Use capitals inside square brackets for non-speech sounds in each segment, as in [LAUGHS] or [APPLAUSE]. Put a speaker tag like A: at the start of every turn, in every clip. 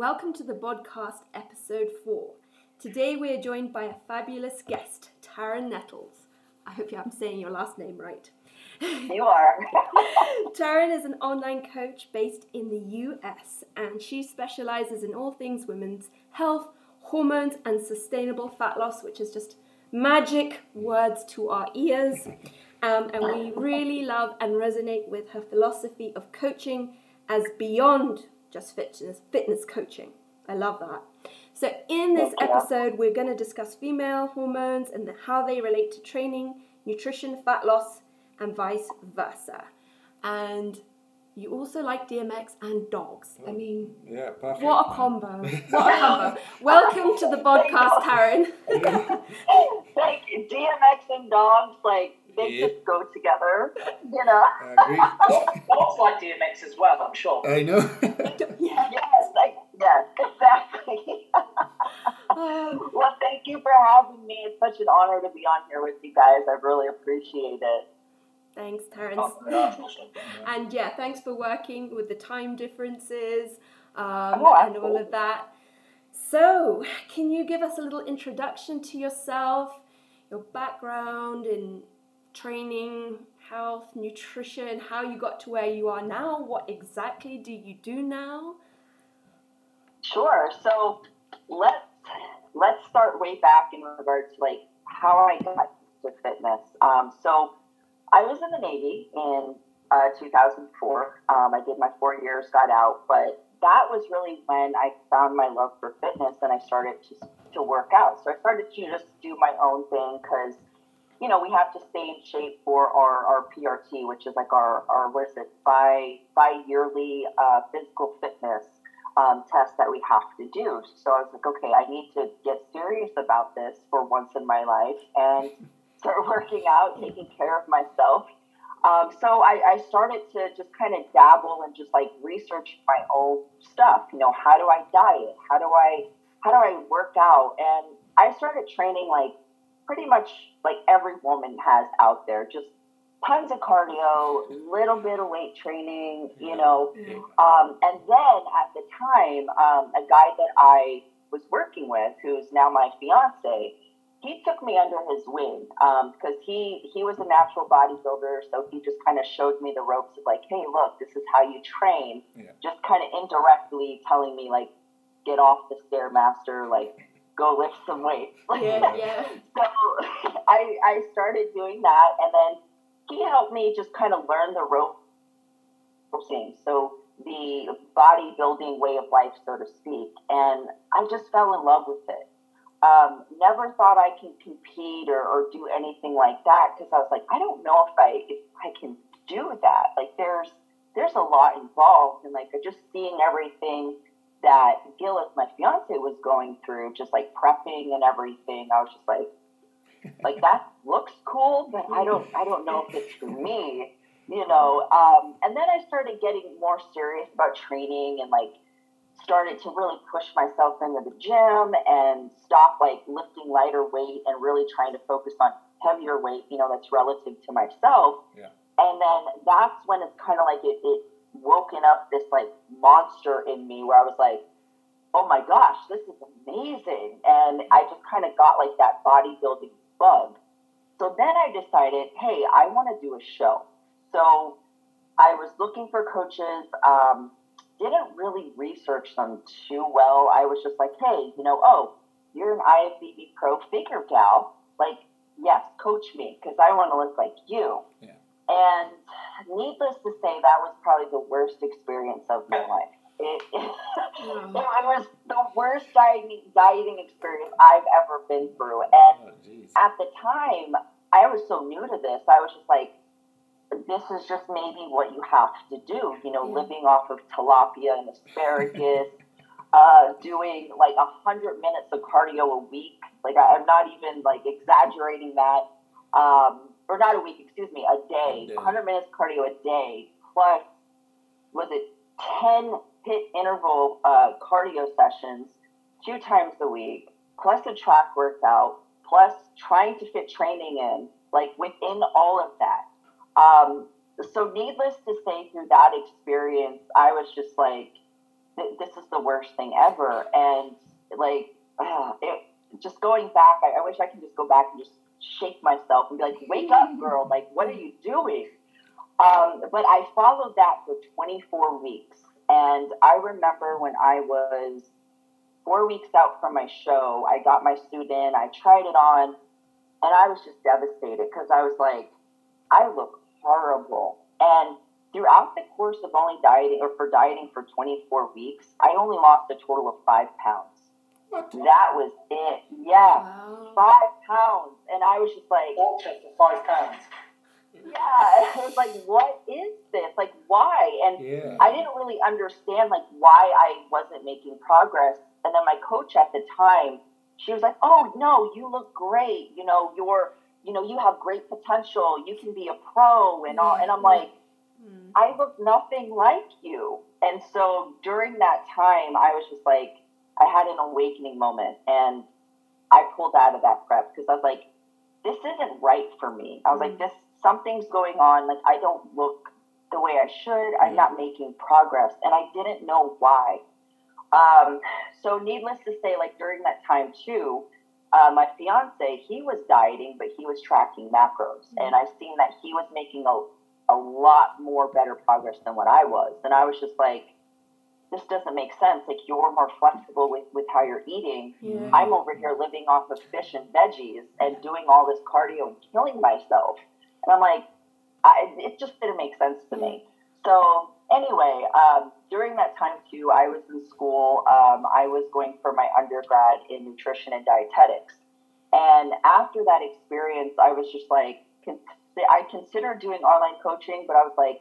A: Welcome to the podcast episode 4. Today we are joined by a fabulous guest, Tarryn Nettles. I hope I'm saying your last name right.
B: You are. [LAUGHS]
A: Tarryn is an online coach based in the US and she specializes in all things women's health, hormones, and sustainable fat loss, which is just magic words to our ears. Um, and we really love and resonate with her philosophy of coaching as beyond just fitness fitness coaching. I love that. So in this episode, we're going to discuss female hormones and the, how they relate to training, nutrition, fat loss, and vice versa. And you also like DMX and dogs. I oh, mean,
C: Yeah, perfect.
A: what a combo! [LAUGHS] What a combo! Welcome to the [LAUGHS] podcast, Tarryn. [LAUGHS]
B: like DMX and dogs, like they
C: Yeah.
B: just go together. You know.
C: I agree. [LAUGHS]
D: Dogs like DMX as well, I'm sure.
C: I know.
A: Yeah. [LAUGHS]
B: Yes, like yes, exactly. Well, thank you for having me. It's such an honor to be on here with you guys. I really appreciate it.
A: thanks, Tarryn.
D: Oh, that's awesome. [LAUGHS]
A: And yeah, thanks for working with the time differences um,
B: Oh,
A: and all of that. So, can you give us a little introduction to yourself, your background in training, health, nutrition, how you got to where you are now? What exactly do you do now?
B: Sure. So let's let's start way back in regards to like how I got to fitness. Um, so I was in the Navy in uh, 2004. Um, I did my four years, got out, but that was really when I found my love for fitness and I started to to work out. So I started to just do my own thing because you know we have to stay in shape for our, our PRT, which is like our our what is it bi bi yearly uh, physical fitness um, test that we have to do. So I was like, okay, I need to get serious about this for once in my life and [LAUGHS] start working out, taking care of myself. Um, so I, I started to just kind of dabble and just like research my own stuff. You know, how do I diet? How do I how do I work out? And I started training like pretty much like every woman has out there, just tons of cardio, little bit of weight training, you know, um, and then at the time, um, a guy that I was working with, who's now my fiance, he took me under his wing because he he was a natural bodybuilder, so he just kind of showed me the ropes of like, hey, look, this is how you train.
C: Yeah.
B: Just kind of indirectly telling me like, get off the stairmaster, like go lift some weights. [LAUGHS]
A: Yeah, yeah.
B: so [LAUGHS] I I started doing that, and then he helped me just kind of learn the rope thing. So the bodybuilding way of life, so to speak, and I just fell in love with it. Um, never thought I can compete or, or do anything like that because I was like, I don't know if I if I can do that. Like there's there's a lot involved, and like just seeing everything that Gillis, my fiance, was going through, just like prepping and everything. I was just like, like [LAUGHS] that looks cool, but I don't I don't know if it's for me, you know. Um, and then I started getting more serious about training and like started to really push myself into the gym and stop like lifting lighter weight and really trying to focus on heavier weight, you know, that's relative to myself.
C: Yeah.
B: And then that's when it's kind of like it, it woken up this like monster in me where I was like, oh my gosh, this is amazing. And I just kind of got like that bodybuilding bug. So then I decided, hey, I want to do a show. So I was looking for coaches, um, didn't really research them too well. I was just like, hey, you know, oh, you're an IFBB pro figure gal. Like, yes, coach me because I want to look like you.
C: Yeah.
B: And needless to say, that was probably the worst experience of my life. It,
A: Yeah. [LAUGHS]
B: it was the worst dieting, dieting experience I've ever been through. And
C: Oh,
B: at the time, I was so new to this. I was just like, this is just maybe what you have to do. You know,
A: Yeah.
B: living off of tilapia and asparagus, [LAUGHS] uh, doing like a hundred minutes of cardio a week. Like I, I'm not even like exaggerating that. Um, or not a week, excuse me, a day.
C: A day.
B: 100 minutes cardio a day plus was it 10 HIIT interval uh, cardio sessions two times a week plus a track workout plus trying to fit training in like within all of that um, so needless to say through that experience i was just like this is the worst thing ever. And like, [SIGHS] it, just going back, I, I wish I could just go back and just shake myself and be like, wake up, girl. Like, what are you doing? Um, but I followed that for 24 weeks. And I remember when I was four weeks out from my show, I got my suit in, I tried it on, and I was just devastated because I was like, I look horrible. And throughout the course of only dieting or for dieting for 24 weeks, I only lost a total of five pounds.
C: What?
B: That was it. Yeah.
A: Wow.
B: Five pounds. And I was just like,
D: Water for five pounds.
B: yeah. I was like, what is this? Like, why? And
C: Yeah.
B: I didn't really understand like why I wasn't making progress. And then my coach at the time, she was like, "Oh no, you look great. You know, you're, you know, you have great potential. You can be a pro and all." And I'm like,
A: Hmm.
B: I look nothing like you. And so during that time, I was just like, I had an awakening moment, and I pulled out of that prep because I was like, this isn't right for me. I was like, this something's going on. Like I don't look the way I should. I'm not making progress, and I didn't know why. Um, so needless to say, like during that time too, uh, my fiance he was dieting, but he was tracking macros, and I seen that he was making a a lot more better progress than what I was, and I was just like, this doesn't make sense. Like you're more flexible with with how you're eating.
A: Yeah.
B: I'm over here living off of fish and veggies and doing all this cardio and killing myself. And I'm like, I, it just didn't make sense to me. So anyway, um, during that time too, I was in school. Um, I was going for my undergrad in nutrition and dietetics. And after that experience, I was just like, I considered doing online coaching, but I was like,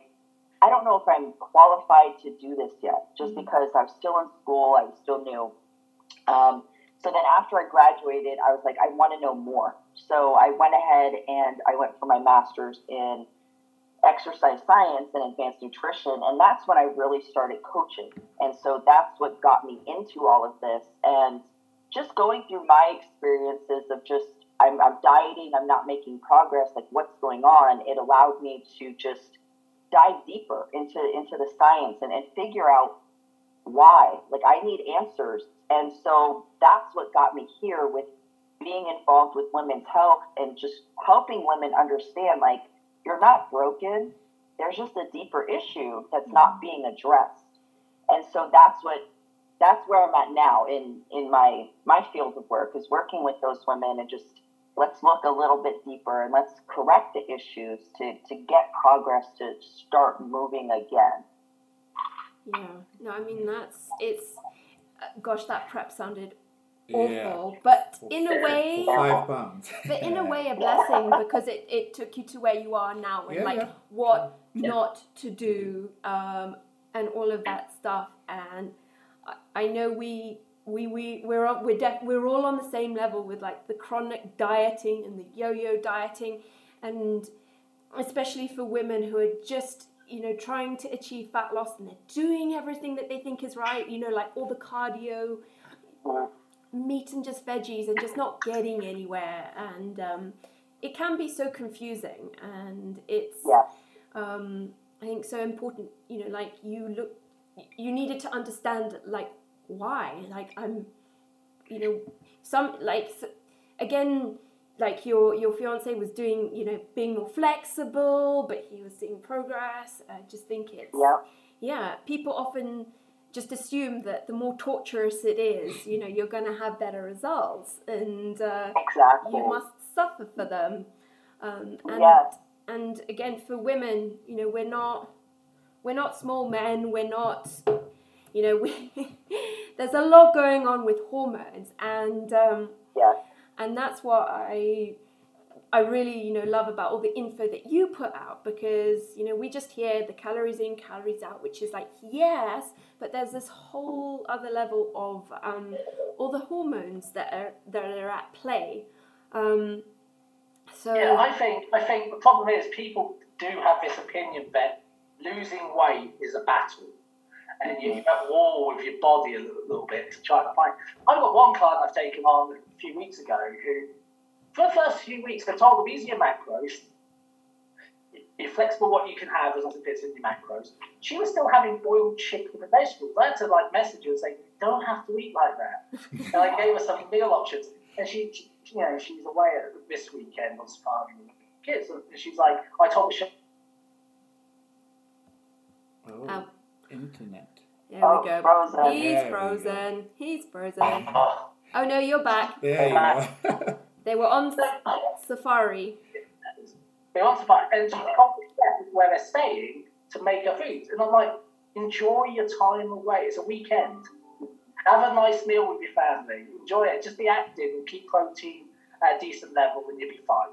B: I don't know if I'm qualified to do this yet, just
A: Mhm.
B: because I'm still in school, I'm still new. Um, so then after I graduated, I was like, I want to know more. So I went ahead and I went for my master's in exercise science and advanced nutrition. And that's when I really started coaching. And so that's what got me into all of this. And just going through my experiences of just, I'm, I'm dieting, I'm not making progress, like what's going on, it allowed me to just dive deeper into, into the science and, and figure out why. Like I need answers. And so that's what got me here with being involved with women's health and just helping women understand like you're not broken. There's just a deeper issue that's not being addressed. And so that's what that's where I'm at now in in my my field of work is working with those women and just let's look a little bit deeper and let's correct the issues to to get progress to start moving again.
A: Yeah. No, I mean that's it's. Uh, gosh, that prep sounded
C: Yeah.
A: awful, but in a way,
C: Five [LAUGHS] pounds.
A: but in a [LAUGHS] way, a blessing because it, it took you to where you are now and
C: Yeah,
A: like
C: yeah.
A: what not to do um, and all of that stuff. And I, I know we. We, we, we're, on, we're, def- we're all on the same level with like the chronic dieting and the yo-yo dieting and especially for women who are just you know trying to achieve fat loss and they're doing everything that they think is right you know like all the cardio meat and just veggies and just not getting anywhere and um, it can be so confusing and it's
B: Yeah.
A: um, i think so important you know like you look you needed to understand like why like i'm you know some like again like your your fiance was doing you know being more flexible but he was seeing progress i just think it's
B: Yeah.
A: yeah people often just assume that the more torturous it is you know you're going to have better results and uh,
B: Exactly.
A: you must suffer for them um, and
B: Yes.
A: and again for women you know we're not we're not small men we're not you know [LAUGHS] we there's a lot going on with hormones and um,
B: Yes.
A: and that's what I I really you know love about all the info that you put out because you know we just hear the calories in calories out which is like yes but there's this whole other level of um, all the hormones that are that are at play um, so
D: Yeah, I think I think the problem is people do have this opinion that losing weight is a battle, and you, you're at war with your body a little, little bit to try to find. I've got one client I've taken on a few weeks ago who, for the first few weeks, I told them easier macros. Be flexible what you can have as long as it fits in your macros. She was still having boiled chicken and vegetables. I had to like message her and say, don't have to eat like that. [LAUGHS] and I gave her some meal options. And she, she you know, she's away this weekend on safari with kids. And she's like, I told her,
C: Oh,
A: Oh.
C: Internet.
A: There
B: Oh,
A: we go.
B: frozen.
A: He's
C: There we go.
A: frozen. He's frozen. [LAUGHS]
D: oh,
A: no, you're back.
C: There you go. [LAUGHS]
A: They were on safari.
D: they want to buy, and she can't where they're staying to make her food. And I'm like, enjoy your time away. It's a weekend. Have a nice meal with your family. Enjoy it. Just be active and keep protein at a decent level, and you'll be fine.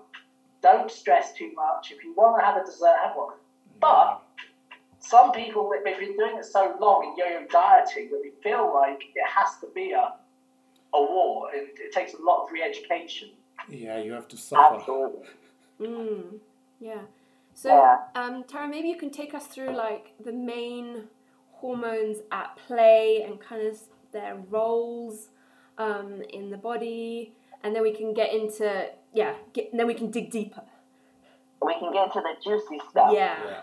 D: Don't stress too much. If you want to have a dessert, have one. But some people, if they've been doing it so long in yo-yo dieting, that we feel like it has to be a a war. It, it takes a lot of re-education.
C: yeah, you have to suffer.
B: Absolutely.
A: Mm, yeah. So,
B: Yeah.
A: um, Tarryn, maybe you can take us through like the main hormones at play and kind of their roles um, in the body, and then we can get into yeah, get, then we can dig deeper.
B: We can get into the juicy stuff.
A: Yeah.
C: Yeah.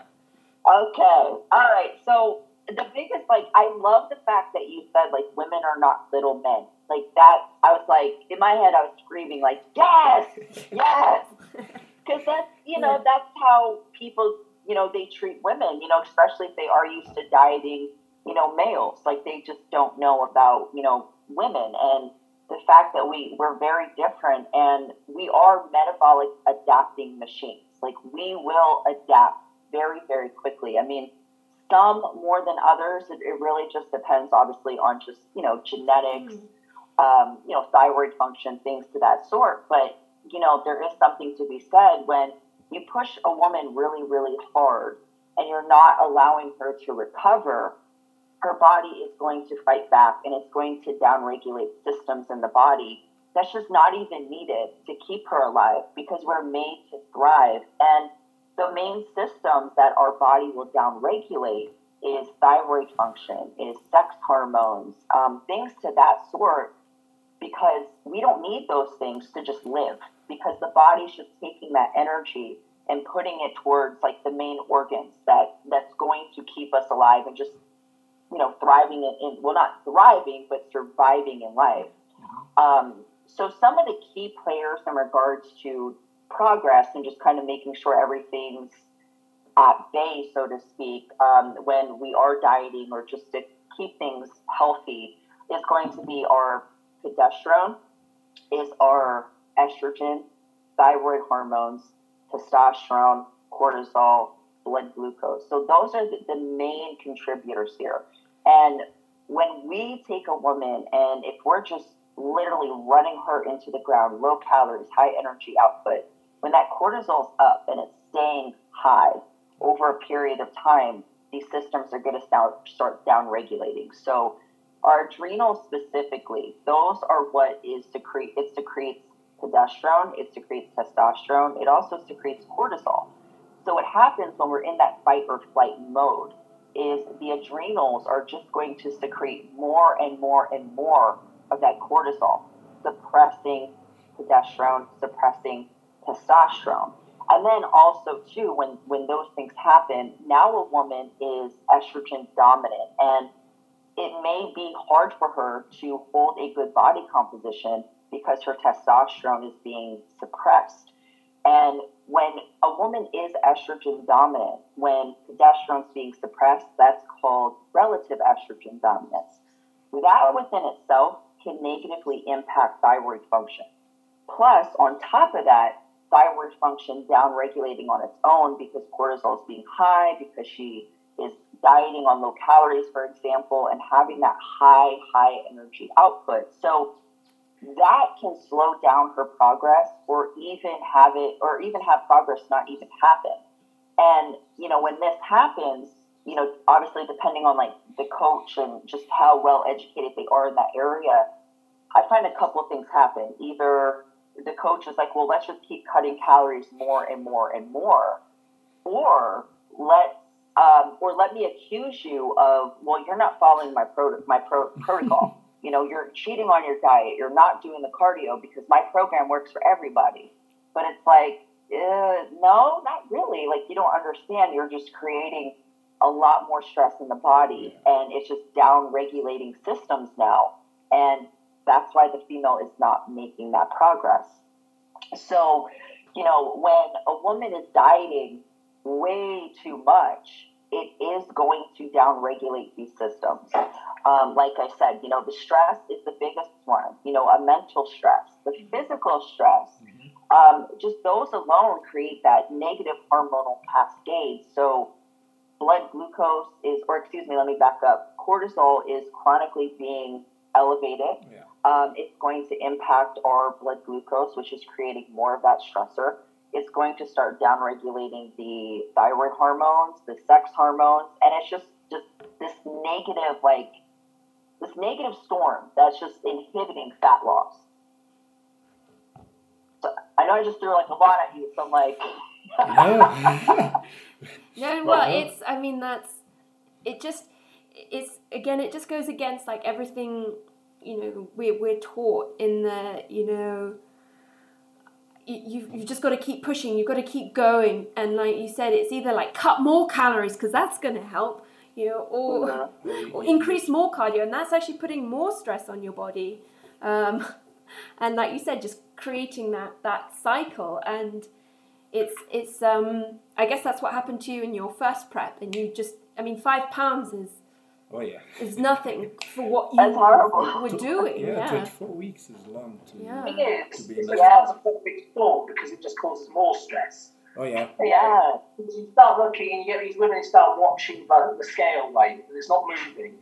B: Okay. All right. So the biggest, like, I love the fact that you said, like, women are not little men. Like that, I was like, in my head, I was screaming, like, yes, yes, [LAUGHS] because that's, you know,
A: Yeah.
B: that's how people, you know, they treat women. You know, especially if they are used to dieting, you know, males. Like they just don't know about, you know, women and the fact that we we're very different and we are metabolic adapting machines. Like we will adapt very, very quickly. I mean, some more than others. It, it really just depends, obviously, on just you know genetics, um, you know thyroid function, things to that sort. But you know there is something to be said when you push a woman really, really hard and you're not allowing her to recover. Her body is going to fight back and it's going to downregulate systems in the body that's just not even needed to keep her alive because we're made to thrive. And the main systems that our body will downregulate is thyroid function, is sex hormones, um, things to that sort, because we don't need those things to just live, because the body's just taking that energy and putting it towards like the main organs that that's going to keep us alive and just you know thriving in, in well not thriving but surviving in life. Um, so some of the key players in regards to progress and just kind of making sure everything's at bay, so to speak, um, when we are dieting or just to keep things healthy, is going to be our progesterone, is our estrogen, thyroid hormones, testosterone, cortisol, blood glucose. So those are the, the main contributors here. And when we take a woman and if we're just literally running her into the ground, low calories, high energy output, when that cortisol's up and it's staying high over a period of time, these systems are going to start, down regulating. So our adrenals specifically, those are what is secrete, it secretes progesterone, it secretes testosterone, it also secretes cortisol. So what happens when we're in that fight or flight mode is the adrenals are just going to secrete more and more and more of that cortisol, suppressing progesterone, suppressing testosterone. And then also too, when, when those things happen, now a woman is estrogen dominant and it may be hard for her to hold a good body composition because her testosterone is being suppressed. And when a woman is estrogen dominant, when progesterone is being suppressed, that's called relative estrogen dominance. That within itself can negatively impact thyroid function. Plus, on top of that, thyroid function downregulating on its own because cortisol is being high, because she is dieting on low calories, for example, and having that high, high energy output. So that can slow down her progress or even have it or even have progress not even happen. And, you know, when this happens, you know, obviously depending on like the coach and just how well educated they are in that area, I find a couple of things happen. Either the coach is like, well, let's just keep cutting calories more and more and more, or let um, or let me accuse you of, well, you're not following my pro- my pro- [LAUGHS] protocol. you know, you're cheating on your diet. You're not doing the cardio because my program works for everybody. But it's like uh, no, not really. Like you don't understand. You're just creating a lot more stress in the body, and it's just down regulating systems now, and that's why the female is not making that progress. So, you know, when a woman is dieting way too much, it is going to downregulate these systems. Um, like I said, you know, the stress is the biggest one, you know, a mental stress, the physical stress. Um, just those alone create that negative hormonal cascade. So, blood glucose is, or excuse me, let me back up. Cortisol is chronically being elevated.
C: Yeah.
B: Um, it's going to impact our blood glucose, which is creating more of that stressor. It's going to start downregulating the thyroid hormones, the sex hormones, and it's just just this negative, like this negative storm that's just inhibiting fat loss. So I know I just threw like a lot at you, so I'm like,
C: No. [LAUGHS]
A: No, well,
C: Well,
A: it's. I mean, that's. It just. It's again. It just goes against like everything. You know, we're we're taught in the. You know. You you you've just got to keep pushing. You've got to keep going, and like you said, it's either like cut more calories because that's going to help. You know, or or increase more cardio, and that's actually putting more stress on your body. Um, [LAUGHS] and like you said, just creating that that cycle, and it's it's um I guess that's what happened to you in your first prep, and you just I mean five pounds is
C: oh yeah.
A: is nothing for what you
B: That's horrible.
A: were doing.
C: Yeah,
A: Yeah,
C: 24 weeks is long to.
A: Yeah.
D: thing is,
C: To be
D: it's
C: in
D: just a perfect storm because it just causes more stress.
C: Oh yeah.
B: yeah,
D: You start looking and you get these women start watching the, the scale weight and it's not moving.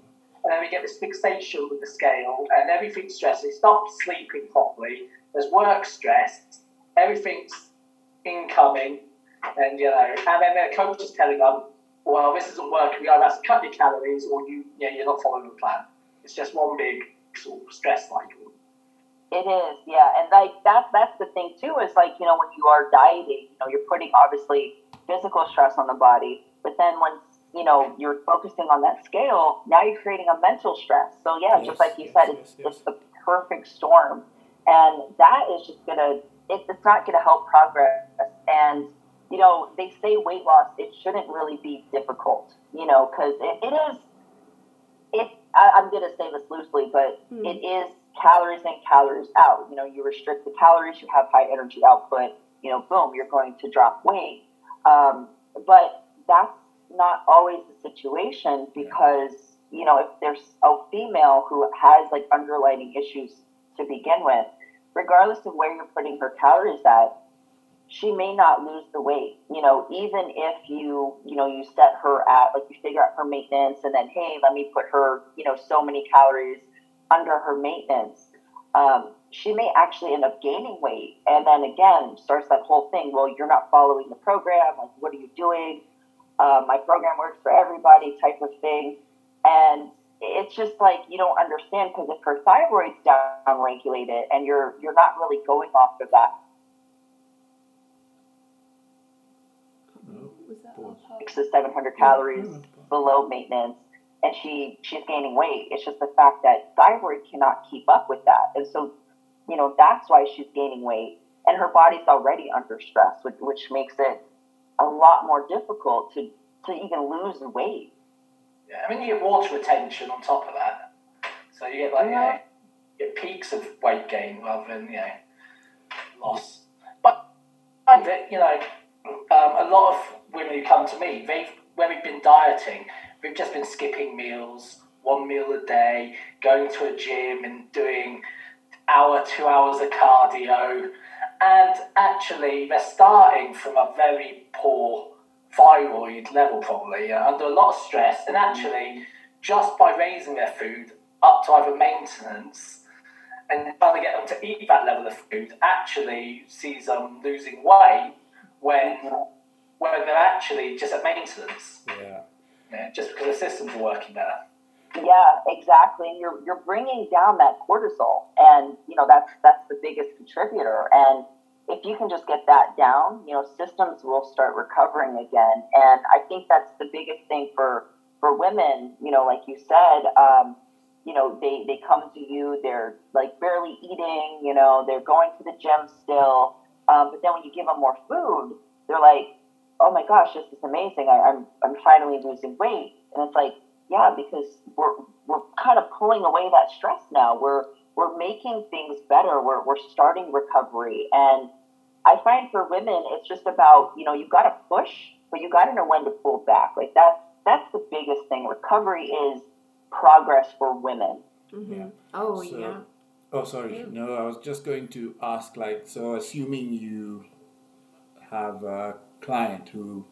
D: And then we get this fixation with the scale and everything's stressed. They stop sleeping properly. There's work stress. Everything's incoming. And, you know, and then their coach is telling them, well, this isn't working. We either have to cut your calories or you, yeah, you're not following the plan. It's just one big sort of stress cycle.
B: It is, yeah, and like that that's the thing too, is like, you know, when you are dieting, you know, you're putting obviously physical stress on the body, but then once, you know, you're focusing on that scale, now you're creating a mental stress. So yeah,
C: Yes,
B: just like you
C: yes,
B: said,
C: yes,
B: it's
C: yes.
B: it's the perfect storm. And that is just gonna it, it's not gonna help progress. And, you know, they say weight loss, it shouldn't really be difficult, you know, because it, it is it I, I'm gonna say this loosely, but
A: Hmm.
B: it is calories in, calories out. You know, you restrict the calories, you have high energy output, you know, boom, you're going to drop weight. Um, but that's not always the situation because, you know, if there's a female who has like underlying issues to begin with, regardless of where you're putting her calories at, she may not lose the weight. You know, even if you, you know, you set her at like you figure out her maintenance and then hey, let me put her, you know, so many calories under her maintenance. Um, she may actually end up gaining weight, and then again starts that whole thing. Well, you're not following the program. Like, what are you doing? Uh, my program works for everybody, type of thing. And it's just like you don't understand because if her thyroid's down regulated and you're you're not really going off of that
C: No.
A: Was that
C: Pause.
A: all part-
B: six to seven hundred calories
C: Yeah.
B: below maintenance and she she's gaining weight. It's just the fact that thyroid cannot keep up with that. And so, you know, that's why she's gaining weight. And her body's already under stress, which, which makes it a lot more difficult to, to even lose weight.
D: Yeah, I mean, you get water retention on top of that. So you get like, you, know, you get peaks of weight gain rather than, you know, loss. But I find that, you know, um, a lot of women who come to me, they've, when we've been dieting, we've just been skipping meals, one meal a day, going to a gym and doing hour, two hours of cardio. And actually, they're starting from a very poor thyroid level, probably, know, under a lot of stress. And mm. actually, just by raising their food up to either maintenance and trying to get them to eat that level of food, actually sees them losing weight when when they're actually just at maintenance,
C: Yeah.
D: yeah, just because the systems are working better.
B: Yeah, exactly. And you're you're bringing down that cortisol, and you know that's that's the biggest contributor. And if you can just get that down, you know, systems will start recovering again. And I think that's the biggest thing for for women. You know, like you said, um, you know, they they come to you, they're like barely eating. You know, they're going to the gym still. Um, but then when you give them more food, they're like, "Oh my gosh, this is amazing! I, I'm I'm finally losing weight." And it's like, yeah, because we're we're kind of pulling away that stress now. We're we're making things better. We're we're starting recovery, and I find for women, it's just about you know you got to push, but you got to know when to pull back. Like that's that's the biggest thing. Recovery is progress for women.
A: Mm-hmm.
C: Yeah.
A: Oh
C: So-
A: yeah.
C: Oh, sorry.
A: Yeah.
C: No, I was just going to ask, like, so assuming you have a client who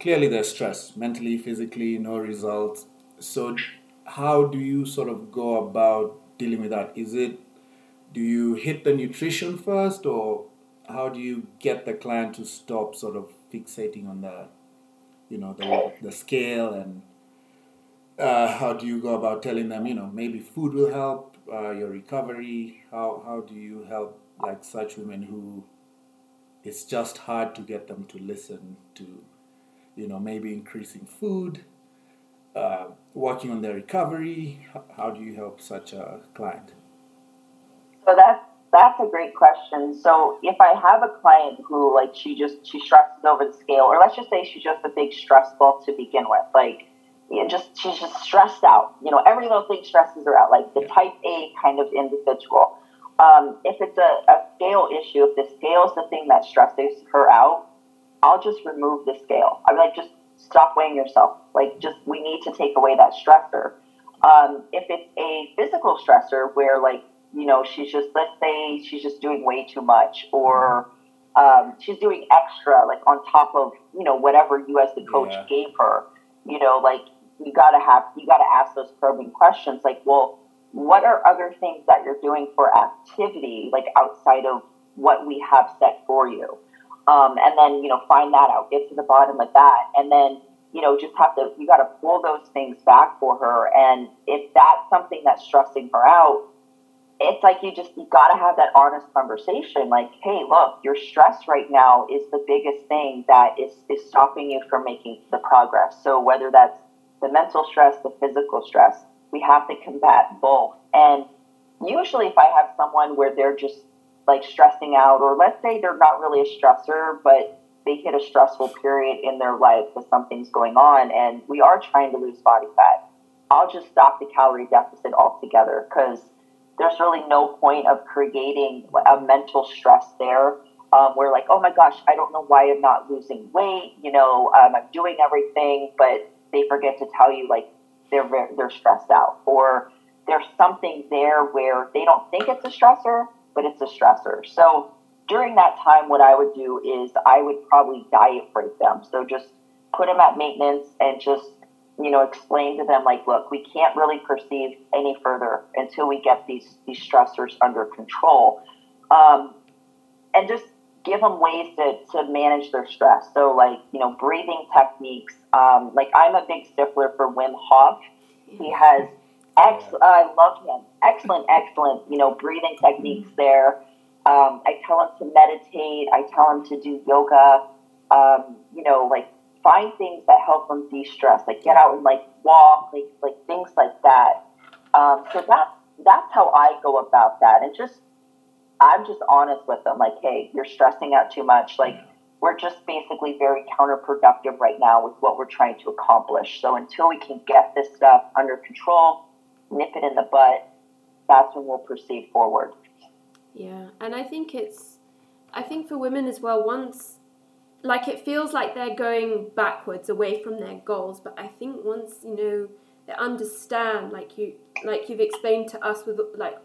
C: clearly they're stressed, mentally, physically, no results. So, how do you sort of go about dealing with that? Is it, do you hit the nutrition first, or how do you get the client to stop sort of fixating on the, you know, the, the scale and uh, how do you go about telling them, you know, maybe food will help uh, your recovery? How, how do you help like such women who it's just hard to get them to listen to, you know, maybe increasing food, uh, working on their recovery? How, do you help such a client?
B: So that's that's a great question. So if I have a client who like she just she stresses over the scale, or let's just say she's just a big stress ball to begin with, like you know, just she's just stressed out. You know, every little thing stresses her out, like the type A kind of individual. Um, if it's a, a scale issue, if the scale is the thing that stresses her out, I'll just remove the scale. I'm like, just stop weighing yourself. Like, just we need to take away that stressor. Um, if it's a physical stressor where, like, you know, she's just, let's say she's just doing way too much or um, she's doing extra, like on top of, you know, whatever you as the coach
C: Yeah.
B: gave her, you know, like you gotta have, you gotta ask those probing questions like, well, what are other things that you're doing for activity, like outside of what we have set for you? Um, and then, you know, find that out, get to the bottom of that. And then, you know, just have to, you got to pull those things back for her. And if that's something that's stressing her out, it's like you just, you got to have that honest conversation. Like, hey, look, your stress right now is the biggest thing that is, is stopping you from making the progress. So whether that's the mental stress, the physical stress, we have to combat both. And usually if I have someone where they're just like stressing out, or let's say they're not really a stressor, but they hit a stressful period in their life because something's going on and we are trying to lose body fat, I'll just stop the calorie deficit altogether because there's really no point of creating a mental stress there um, where like, oh my gosh, I don't know why I'm not losing weight. You know, um, I'm doing everything, but they forget to tell you like they're ver- they're stressed out or there's something there where they don't think it's a stressor, but it's a stressor. So during that time, what I would do is I would probably diet break them. So just put them at maintenance and just you know explain to them like, look, we can't really proceed any further until we get these these stressors under control, um, and just give them ways to, to manage their stress. So like you know breathing techniques. Um, like I'm a big stickler for Wim Hof. He has ex- I love him. Excellent, excellent. You know breathing techniques there. Um, I tell him to meditate. I tell him to do yoga. Um, you know, like find things that help them de-stress. Like get out and like walk, like like things like that. Um, so that's that's how I go about that, and just I'm just honest with them. Like, hey, you're stressing out too much. Like we're just basically very counterproductive right now with what we're trying to accomplish. So until we can get this stuff under control, nip it in the butt, that's when we'll proceed forward.
A: Yeah, and I think it's, I think for women as well, once, like it feels like they're going backwards away from their goals, but I think once, you know, they understand, like you, like you've explained to us with like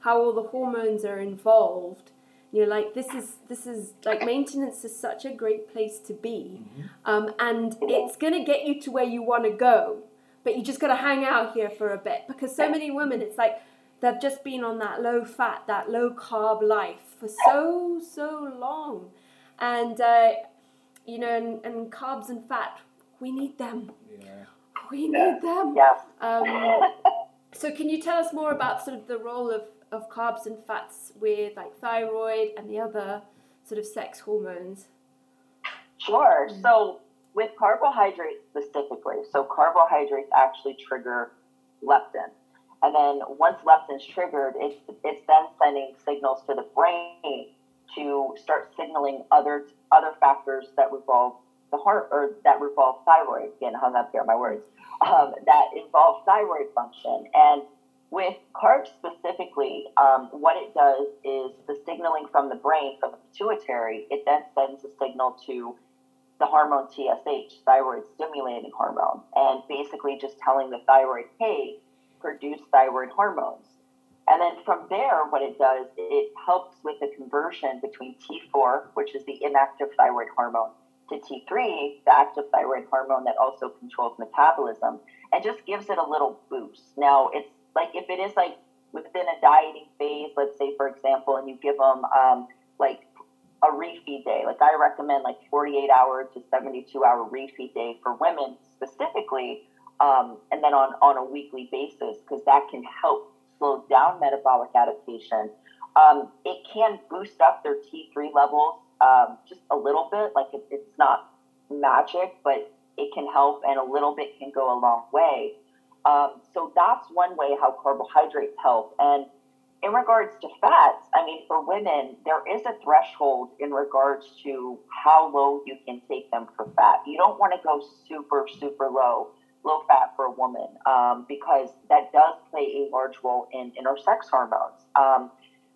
A: how all the hormones are involved, you're like, this is, this is, like maintenance is such a great place to be. Um, and it's going to get you to where you want to go, but you just got to hang out here for a bit because so many women, it's like, they've just been on that low fat, that low carb life for so, so long. And, uh, you know, and, and carbs and fat, we need them.
C: Yeah.
A: We need them.
B: Yes.
A: Um, so, can you tell us more about sort of the role of, of carbs and fats with like thyroid and the other sort of sex hormones?
B: Sure. So with carbohydrates specifically, so carbohydrates actually trigger leptin. And then once leptin's triggered, it's, it's then sending signals to the brain to start signaling other other factors that revolve the heart or that revolve thyroid. Getting hung up here, my words. Um, that involve thyroid function and with carbs specifically, um, what it does is the signaling from the brain, from the pituitary, it then sends a signal to the hormone TSH, thyroid stimulating hormone, and basically just telling the thyroid, hey, produce thyroid hormones. And then from there, what it does, it helps with the conversion between T4, which is the inactive thyroid hormone, to T3, the active thyroid hormone that also controls metabolism, and just gives it a little boost. Now, it's like if it is like within a dieting phase, let's say for example, and you give them um, like a refeed day, like I recommend like 48 hour to 72 hour refeed day for women specifically, um, and then on on a weekly basis because that can help slow down metabolic adaptation. Um, it can boost up their T3 levels um, just a little bit. Like it, it's not magic, but it can help, and a little bit can go a long way. Um, so that's one way how carbohydrates help. And in regards to fats, I mean, for women, there is a threshold in regards to how low you can take them for fat. You don't want to go super, super low, low fat for a woman, um, because that does play a large role in, in our sex hormones, um,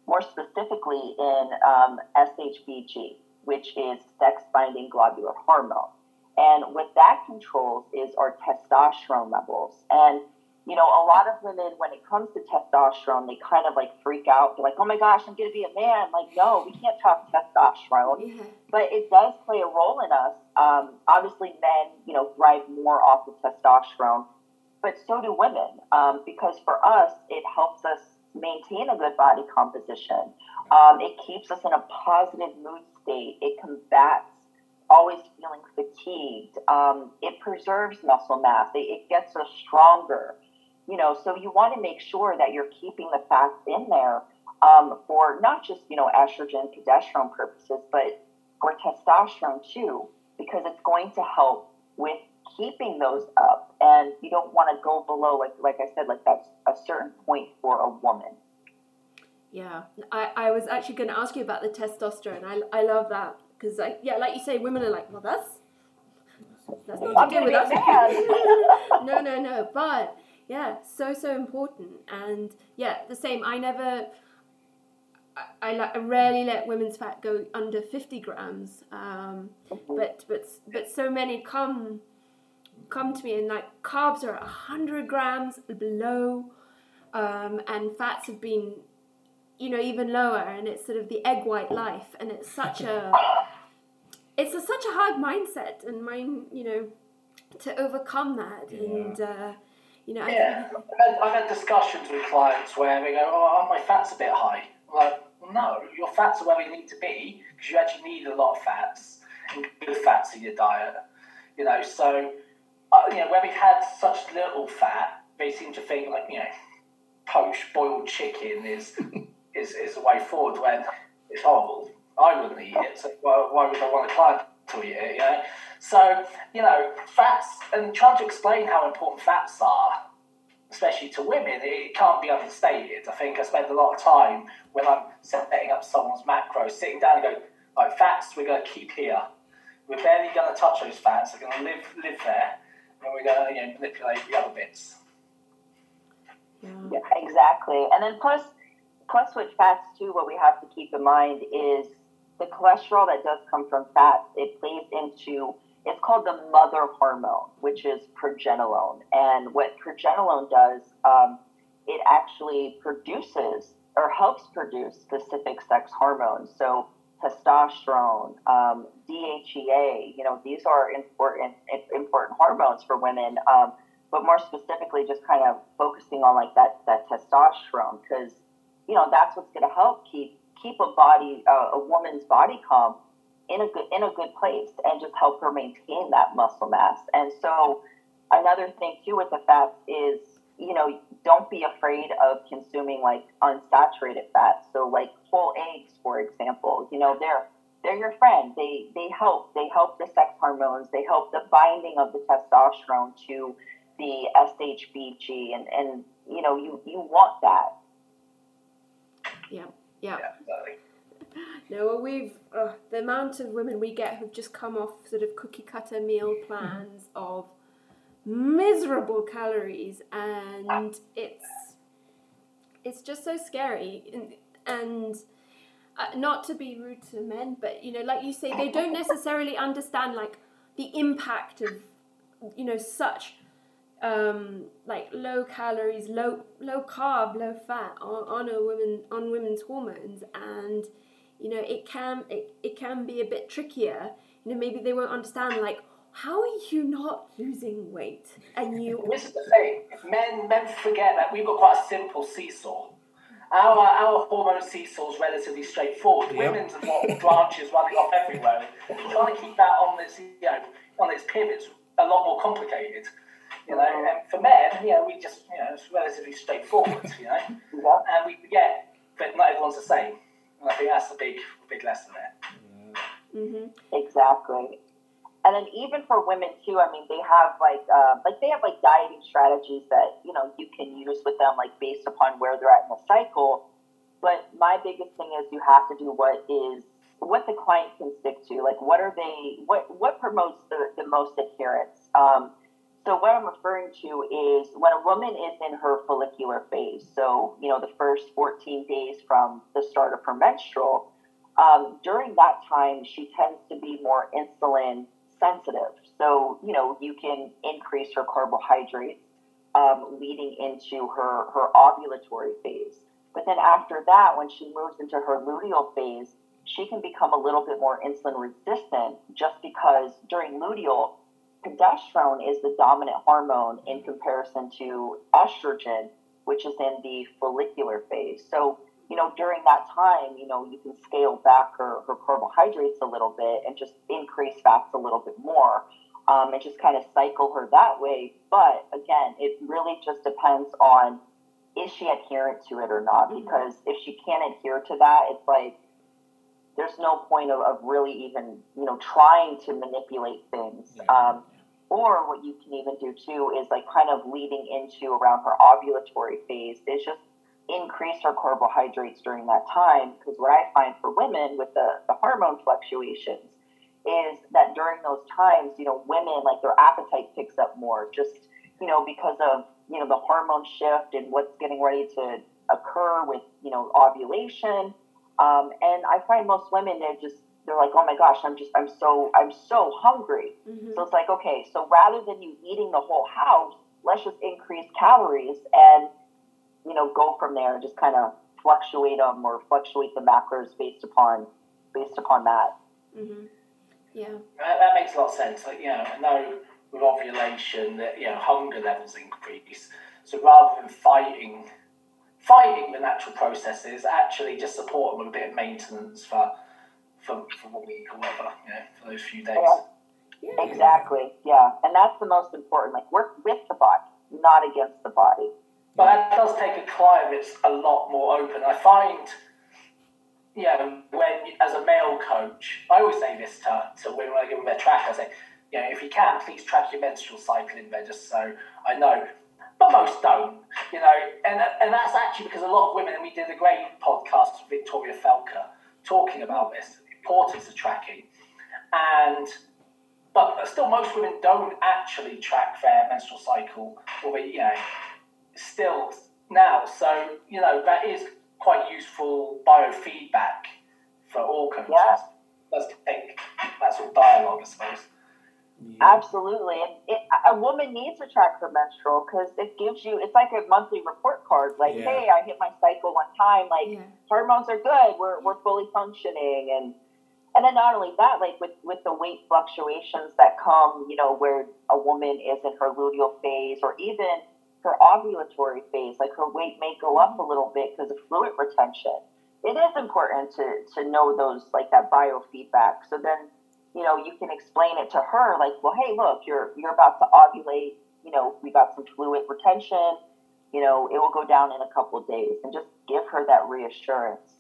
B: more specifically in um, SHBG, which is sex binding globular hormone. And what that controls is our testosterone levels. And, you know, a lot of women, when it comes to testosterone, they kind of like freak out. They're like, oh my gosh, I'm going to be a man. Like, no, we can't talk testosterone. Yeah. But it does play a role in us. Um, obviously, men, you know, thrive more off of testosterone, but so do women. Um, because for us, it helps us maintain a good body composition. Um, it keeps us in a positive mood state. It combats always feeling fatigued. Um, it preserves muscle mass. It, it, gets us stronger. You know, so you want to make sure that you're keeping the fats in there um, for not just you know estrogen, progesterone purposes, but for testosterone too, because it's going to help with keeping those up. And you don't want to go below, like like I said, like that's a certain point for a woman.
A: Yeah, I, I was actually going to ask you about the testosterone. I, I love that because like yeah, like you say, women are like, well, that's that's not to do with us. [LAUGHS] no, no, no. But yeah, so so important, and yeah, the same. I never. I, I, I rarely let women's fat go under 50 grams, um, but but but so many come come to me and like carbs are 100 grams below, um, and fats have been you know even lower, and it's sort of the egg white life, and it's such a [LAUGHS] it's a, such a hard mindset and mind, you know, to overcome that. Yeah. And, uh, you know,
D: yeah. I've had, I've had discussions with clients where they go, oh, my fat's a bit high. I'm like, no, your fats are where they need to be because you actually need a lot of fats and good fats in your diet. You know, so, uh, you know, where we've had such little fat, they seem to think like, you know, poached boiled chicken is, [LAUGHS] is, is the way forward when it's horrible I wouldn't eat it, so why, why would I want a client to eat it, you know? So, you know, fats, and trying to explain how important fats are, especially to women, it can't be understated. I think I spend a lot of time when I'm setting up someone's macros, sitting down and going, like, fats we're going to keep here. We're barely going to touch those fats, they're going to live, live there, and we're going to you know, manipulate the other bits.
B: Yeah. yeah, exactly. And then plus, plus with fats too, what we have to keep in mind is the cholesterol that does come from fats, it plays into it's called the mother hormone, which is progesterone. And what progesterone does, um, it actually produces or helps produce specific sex hormones. So testosterone, um, DHEA, you know, these are important important hormones for women. Um, but more specifically, just kind of focusing on like that that testosterone because you know that's what's going to help keep keep a body, uh, a woman's body comp in a good in a good place and just help her maintain that muscle mass. And so another thing too with the fats is you know don't be afraid of consuming like unsaturated fats. So like whole eggs, for example, you know they're they're your friend. They they help. They help the sex hormones. They help the binding of the testosterone to the SHBG, and and you know you you want that.
A: Yeah. Yeah. [GASPS] No, well, we've uh, the amount of women we get who've just come off sort of cookie cutter meal plans of miserable calories, and it's it's just so scary. And, and uh, not to be rude to men, but you know, like you say, they don't [LAUGHS] necessarily understand like the impact of you know such um, like low calories, low low carb, low fat on, on a woman on women's hormones, and you know it can it, it can be a bit trickier. You know maybe they won't understand like how are you not losing weight and you. [LAUGHS]
D: This is the thing. Men men forget that we've got quite a simple seesaw. Our our hormone seesaw is relatively straightforward.
C: Yep.
D: Women's have got branches running off everywhere. Trying to keep that on this you know on its pivots a lot more complicated. You know, and for men, you know, we just you know it's relatively straightforward. You know,
B: Yeah.
D: and we forget but not everyone's the same. And I think that's the big big lesson there.
A: hmm
B: Exactly. And then even for women too, I mean, they have like uh, like they have like dieting strategies that you know you can use with them, like based upon where they're at in the cycle. But my biggest thing is you have to do what is what the client can stick to. Like, what are they? What what promotes the, the most adherence? Um, so what I'm referring to is when a woman is in her follicular phase. So you know, the first 14 days from the start of her menstrual. Um, during that time, she tends to be more insulin sensitive. So, you know, you can increase her carbohydrates um, leading into her, her ovulatory phase. But then after that, when she moves into her luteal phase, she can become a little bit more insulin resistant just because during luteal, progesterone is the dominant hormone in comparison to estrogen, which is in the follicular phase. So, you know, during that time, you know, you can scale back her, her carbohydrates a little bit and just increase fats a little bit more um, and just kind of cycle her that way. But again, it really just depends on is she adherent to it or not?
A: Mhm.
B: Because if she can't adhere to that, it's like there's no point of, of really even, you know, trying to manipulate things.
C: Yeah.
B: Um, or what you can even do too is like kind of leading into around her ovulatory phase is just increase her carbohydrates during that time. Because what I find for women with the, the hormone fluctuations is that during those times, you know, women like their appetite picks up more just, you know, because of, you know, the hormone shift and what's getting ready to occur with, you know, ovulation. Um, and I find most women, they're just, they're like, oh my gosh, I'm just, I'm so, I'm so hungry.
A: hmm
B: So it's like, okay, so rather than you eating the whole house, let's just increase calories and, you know, go from there and just kind of fluctuate them or fluctuate the macros based upon, based upon that.
A: hmm Yeah.
D: That, that makes a lot of sense. Like, you know, I know with ovulation that you know hunger levels increase. So rather than fighting fighting the natural processes, actually just support them with a bit of maintenance for for, for a week or whatever, you know, for those few days.
B: Yeah. Exactly. Yeah. And that's the most important. Like work with the body, not against the body.
D: But that does take a client that's a lot more open. I find, you know, when as a male coach, I always say this to, to women when I give them their track. I say, you know, if you can, please track your menstrual cycle in there, just so I know. But most don't, you know, and and that's actually because a lot of women. And we did a great podcast with Victoria Felker talking about this, the are tracking, and but still, most women don't actually track their menstrual cycle, or they, you know, still now. So, you know, that is quite useful biofeedback for all coaches.
B: Yeah.
D: Let's take that sort of dialogue, I suppose.
C: Yeah.
B: Absolutely. And it, a woman needs to track her menstrual because it gives you, it's like a monthly report card. Like,
C: Yeah.
B: hey, I hit my cycle one time. Like,
A: Yeah.
B: hormones are good. We're, we're fully functioning. And, and then not only that, like with, with the weight fluctuations that come, you know, where a woman is in her luteal phase or even her ovulatory phase, like her weight may go up a little bit because of fluid retention. It is important to, to know those, like that biofeedback. So then, you know, you can explain it to her like, well, hey, look, you're, you're about to ovulate. You know, we got some fluid retention. You know, it will go down in a couple of days and just give her that reassurance.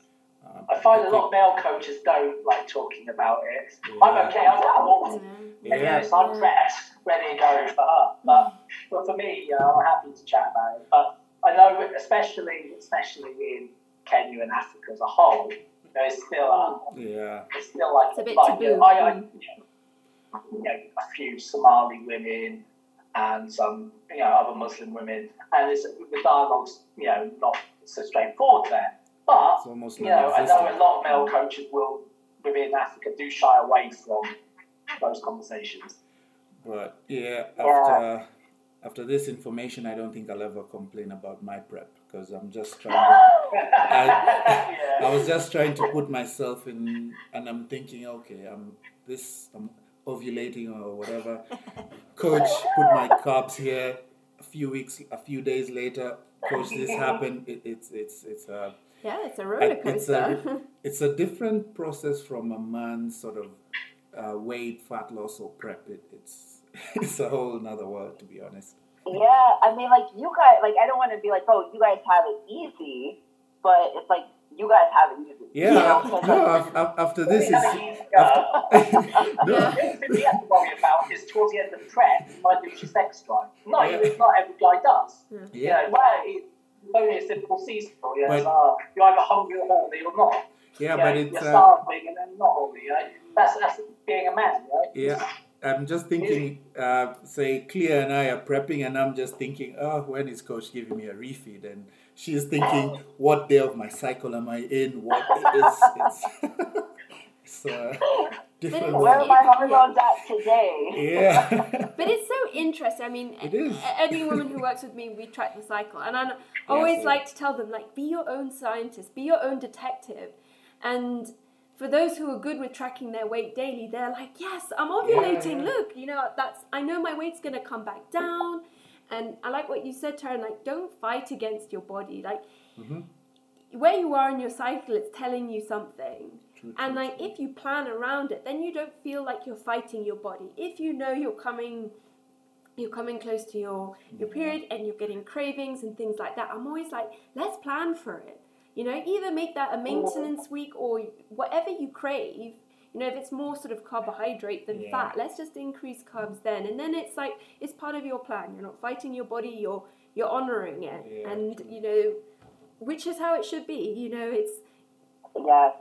C: Um,
D: I find a lot of male coaches don't like talking about it.
C: Yeah.
D: I'm okay, I'm, I'm all
A: Yeah.
C: Yeah.
D: Yes, I'm dressed, ready to go for her. But, but for me, uh, I'm happy to chat about it. But I know, especially especially in Kenya and Africa as a whole, There's still a,
C: Yeah.
D: it's still like
A: It's a bit
D: like, you know,
A: taboo.
D: I, I you know, you know, a few Somali women and some you know other Muslim women, and it's, the dialogue's you know not so straightforward there. But
C: It's almost
D: you know, I know a lot of male coaches will within Africa do shy away from those conversations.
C: But yeah,
B: Yeah.
C: Uh, after after this information, I don't think I'll ever complain about my prep because I'm just trying. [LAUGHS]
D: yeah.
C: I was just trying to put myself in, and I'm thinking, okay, I'm this, I'm ovulating or whatever. Coach, put my carbs here. A few weeks, a few days later, coach, this [LAUGHS] happened. It, it's it's it's a
A: Yeah, it's a roller
C: it's a-
A: coaster. [LAUGHS]
C: it's a different process from a man's sort of uh, weight, fat loss, or prep. It, it's [LAUGHS] it's a whole another world, to be honest.
B: Yeah, I mean, like you guys, like I don't want to be like, oh, you guys have it easy, but it's like you guys have it easy.
C: Yeah,
B: You know?
C: no, af- af- after [LAUGHS] this is
D: have a easy
C: no,
A: Yeah.
D: The thing we have to worry about is towards the end of the prep, you might lose your sex drive. Not,
C: Yeah.
D: even, not every guy does. You
C: yeah,
D: know, well, it's only a simple seasonal. You
C: But-
D: it's, uh, you're either hungry or horny or not.
C: yeah,
D: You
C: but
D: know,
C: it's
D: you're
C: uh,
D: starving and then not horny. You know? That's, that's being a man, right?
C: yeah. I'm just thinking, uh, say, Clea and I are prepping, and I'm just thinking, oh, when is Coach giving me a refeed? And she's thinking, what day of my cycle am I in? What it's it's, it's uh, different.
B: Where are
A: Well,
B: my
A: it-
B: hormones at today?
C: Yeah, [LAUGHS]
A: But it's so interesting. I mean,
C: It is.
A: any woman who works with me, we track the cycle, and I always
C: Yes.
A: like to tell them, like, be your own scientist, be your own detective, and for those who are good with tracking their weight daily, they're like, yes, I'm ovulating.
C: yeah.
A: Look, you know, that's I know my weight's gonna come back down, and I like what you said, Tarryn. Like, don't fight against your body. Like,
C: Mhm.
A: where you are in your cycle, it's telling you something.
C: True,
A: And like if you plan around it, then you don't feel like you're fighting your body. If you know you're coming you're coming close to your your period and you're getting cravings and things like that, I'm always like, let's plan for it. You know, either make that a maintenance week or whatever you crave. You know, if it's more sort of carbohydrate than
C: Yeah.
A: fat, let's just increase carbs then. And then it's like it's part of your plan. You're not fighting your body, you're you're honoring it.
C: Yeah.
A: And you know, which is how it should be. You know, it's
B: Yes.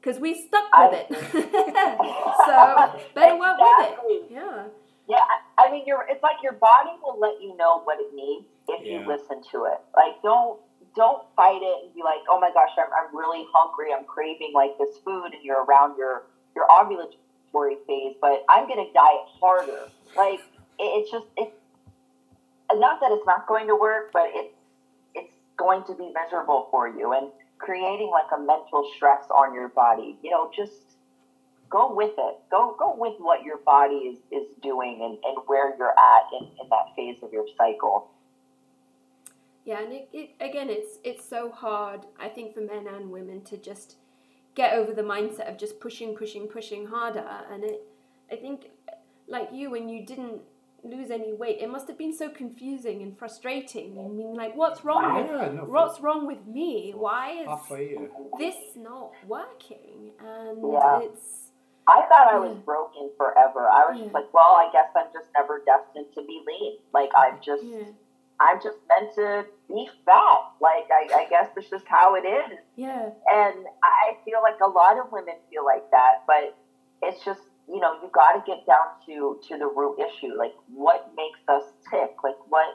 A: Because we stuck
B: I-
A: with it. [LAUGHS] so [LAUGHS] better work with it. Yeah.
B: Yeah, I I mean, you're. It's like your body will let you know what it needs if
C: Yeah.
B: you listen to it. Like, don't don't fight it and be like, oh my gosh, I'm, I'm really hungry. I'm craving like this food, and you're around your your ovulatory phase, but I'm gonna diet harder. Like, it, it's just it's not that it's not going to work, but it's it's going to be miserable for you and creating like a mental stress on your body. You know, just go with it. Go go with what your body is, is doing and, and where you're at in, in that phase of your cycle.
A: Yeah, and it, it again, it's it's so hard. I think for men and women to just get over the mindset of just pushing, pushing, pushing harder. And it, I think, like you, when you didn't lose any weight, it must have been so confusing and frustrating. I mean, like, what's wrong with
C: Yeah, no, for
A: what's wrong with me? Why is this not working? And
B: Yeah.
A: it's
B: I thought I was
A: Yeah.
B: broken forever. I was
A: Yeah.
B: just like, well, I guess I'm just never destined to be lean. Like I'm just
A: yeah,
B: I'm just meant to be fat. Like I, I guess it's just how it is.
A: yeah,
B: And I feel like a lot of women feel like that, but it's just you know you got to get down to to the root issue. Like what makes us tick? Like what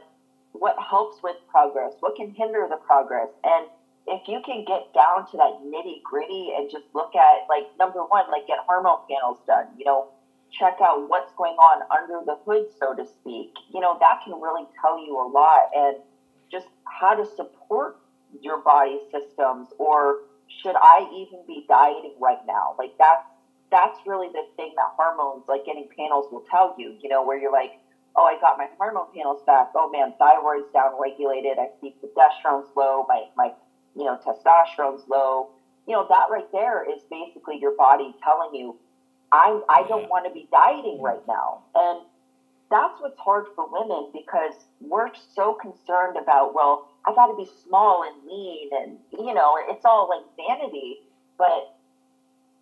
B: what helps with progress? What can hinder the progress? And if you can get down to that nitty gritty and just look at like number one, like get hormone panels done. You know, check out what's going on under the hood, so to speak. You know, that can really tell you a lot and just how to support your body systems or should I even be dieting right now? Like that's that's really the thing that hormones, like getting panels will tell you, you know, where you're like, Oh, I got my hormone panels back. Oh man, thyroid's down regulated. I see progesterone's low, my my you know, testosterone's low. You know, that right there is basically your body telling you, I I don't want to be dieting right now. And that's what's hard for women because we're so concerned about, well, I got to be small and lean, and you know, it's all like vanity. But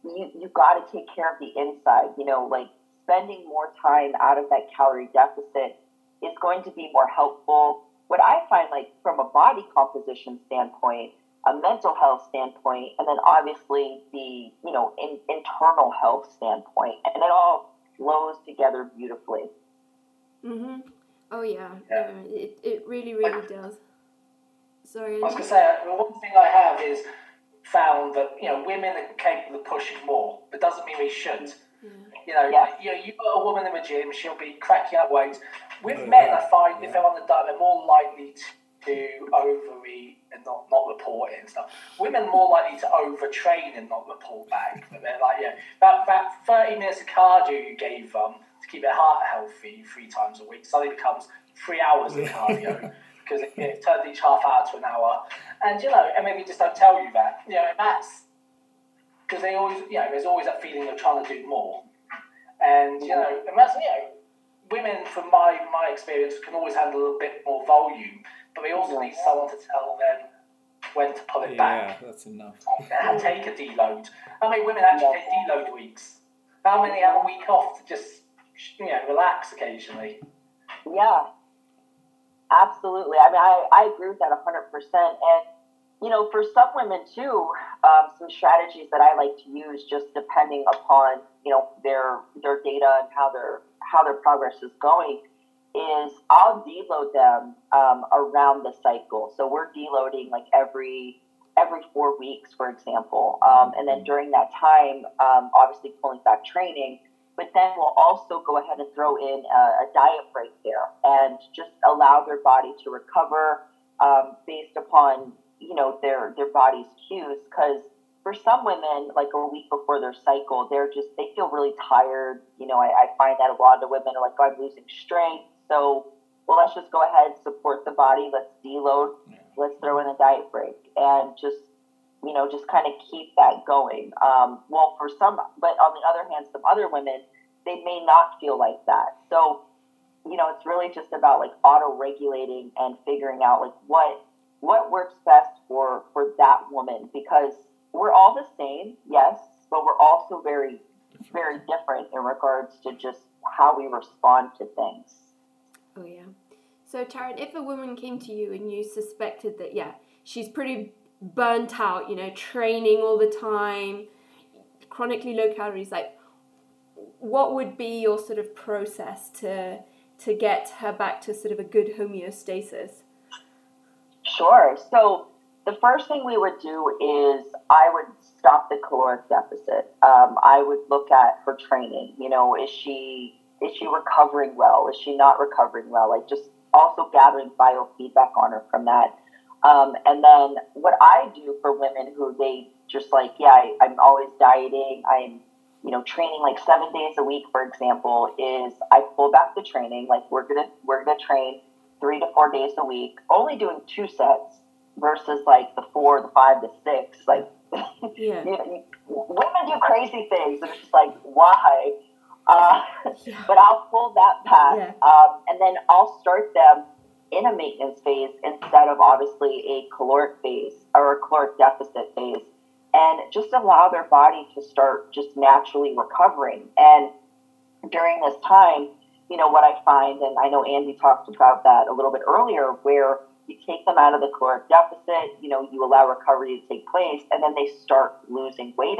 B: you you got to take care of the inside. You know, like spending more time out of that calorie deficit is going to be more helpful. What I find, like from a body composition standpoint, a mental health standpoint, and then obviously the you know in, internal health standpoint, and it all flows together beautifully.
A: Mhm. Oh yeah.
D: Yeah.
A: No, it it really really does. Sorry.
D: I was going to say, one thing I have is found that you know women are capable of pushing more, but doesn't mean we should.
A: Yeah.
D: You know,
B: Yeah.
D: you know, you got a woman in the gym, she'll be cracking up weights. With
C: Oh,
D: men,
C: yeah.
D: I find
C: Yeah.
D: if they're on the diet, they're more likely to overeat and not, not report it and stuff. Women are more likely to overtrain and not report back. But they're like, yeah, that, that 30 minutes of cardio you gave them to keep their heart healthy three times a week suddenly becomes three hours of cardio [LAUGHS] because it, it turned each half hour to an hour. And, you know, and maybe just don't tell you that. You know, and that's because they always, you know, there's always that feeling of trying to do more. And, you know, and that's, you know, women, from my, my experience, can always handle a little bit more volume, but they also need someone to tell them when to pull it
C: Yeah,
D: back
C: that's enough.
D: and take a deload. How many women actually take deload weeks? How many have a week off to just, you know, relax occasionally?
B: Yeah, absolutely. I mean, I, I agree with that 100%. And, you know, for some women too, um, some strategies that I like to use just depending upon, you know, their, their data and how their, how their progress is going is I'll deload them um, around the cycle. So we're deloading like every, every four weeks, for example. Um, and then during that time, um, obviously pulling back training, but then we'll also go ahead and throw in a, a diet break there and just allow their body to recover um, based upon you know their their body's cues. Because for some women like a week before their cycle they're just they feel really tired. You know I, I find that a lot of the women are like oh, i'm losing strength. So well let's just go ahead and support the body. Let's deload. Let's throw in a diet break and just you know just kind of keep that going. Um, well for some but on the other hand some other women they may not feel like that. So you know it's really just about like auto regulating and figuring out like what what works best for for that woman because we're all the same yes but we're also very very different in regards to just how we respond to things.
A: Oh yeah. So Tarryn, if a woman came to you and you suspected that yeah, she's pretty burnt out, you know, training all the time, chronically low calories, like what would be your sort of process to to get her back to sort of a good homeostasis?
B: Sure. So the first thing we would do is I would stop the caloric deficit. Um, I would look at her training. You know, is she is she recovering well? Is she not recovering well? Like just also gathering biofeedback on her from that. Um, and then what I do for women who they just like, yeah, I, I'm always dieting. I'm you know training like seven days a week, for example, is I pull back the training. Like we're gonna we're gonna train three to four days a week, only doing two sets versus like the four, the five, the six. Like,
A: Yeah. [LAUGHS]
B: you women do crazy things, and it's just like, why? Uh, [LAUGHS]
A: Yeah.
B: but I'll pull that back,
A: Yeah.
B: um, and then I'll start them in a maintenance phase instead of obviously a caloric phase or a caloric deficit phase, and just allow their body to start just naturally recovering. And during this time, you know, what I find, and I know Andy talked about that a little bit earlier, where you take them out of the caloric deficit, you know, you allow recovery to take place, and then they start losing weight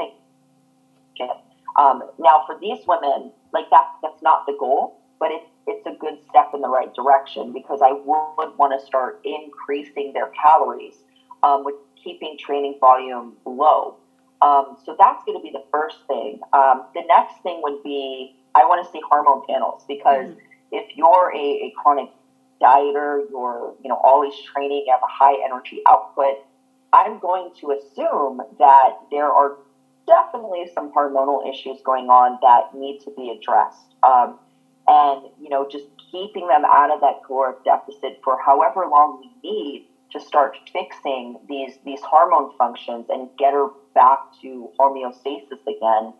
B: again. Um, now, for these women, like that, that's not the goal, but it's it's a good step in the right direction because I would want to start increasing their calories um, with keeping training volume low. Um, so that's going to be the first thing. Um, the next thing would be I want to see hormone panels because if you're a, a chronic dieter, you're you know always training, you have a high energy output. I'm going to assume that there are definitely some hormonal issues going on that need to be addressed. Um, and you know, just keeping them out of that caloric deficit for however long we need to start fixing these these hormone functions and get her back to homeostasis again.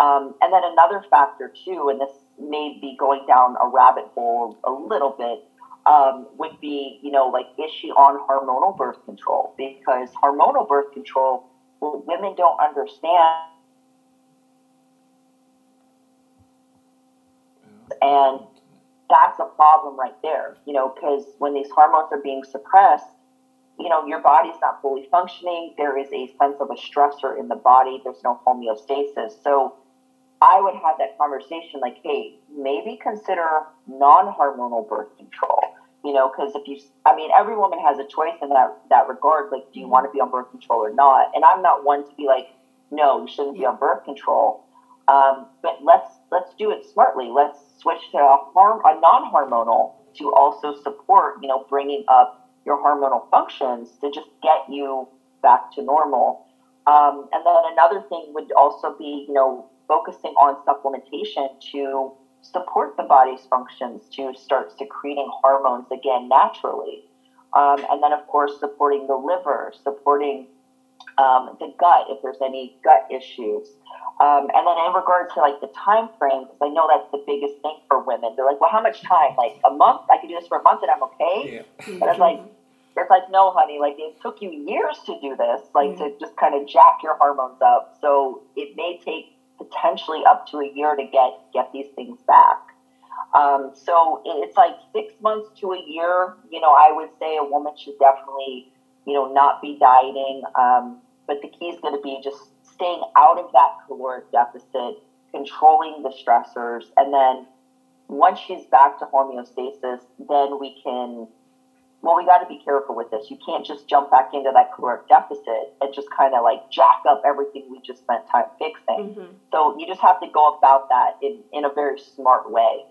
B: Um, and then another factor too, and this may be going down a rabbit hole a little bit, um, would be you know like is she on hormonal birth control? Because hormonal birth control, well, women don't understand And that's a problem right there, you know, because when these hormones are being suppressed, you know, your body's not fully functioning. There is a sense of a stressor in the body. There's no homeostasis. So I would have that conversation like, hey, maybe consider non hormonal birth control. You know, because if you, I mean, every woman has a choice in that, that regard. Like, do you mm-hmm. want to be on birth control or not? And I'm not one to be like, no, you shouldn't be on birth control. Um, but let's let's do it smartly. Let's switch to a, harm, a non-hormonal to also support, you know, bringing up your hormonal functions to just get you back to normal. Um, and then another thing would also be, you know, focusing on supplementation to support the body's functions to start secreting hormones again naturally. Um, and then, of course, supporting the liver, supporting um, the gut if there's any gut issues. Um, and then in regards to like the time frame, because I know that's the biggest thing for women. They're like, well, how much time? Like a month? I can do this for a month and I'm okay. Yeah. But it's like, it's like, no, honey. Like it took you years to do this, like mm-hmm. to just kind of jack your hormones up. So it may take potentially up to a year to get get these things back. Um, so it's like six months to a year. You know, I would say a woman should definitely, you know, not be dieting. Um, but the key is going to be just staying out of that caloric deficit, controlling the stressors, and then once she's back to homeostasis, then we can. Well, we got to be careful with this. You can't just jump back into that caloric deficit and just kind of like jack up everything we just spent time fixing. Mm-hmm. So you just have to go about that in, in a very smart way.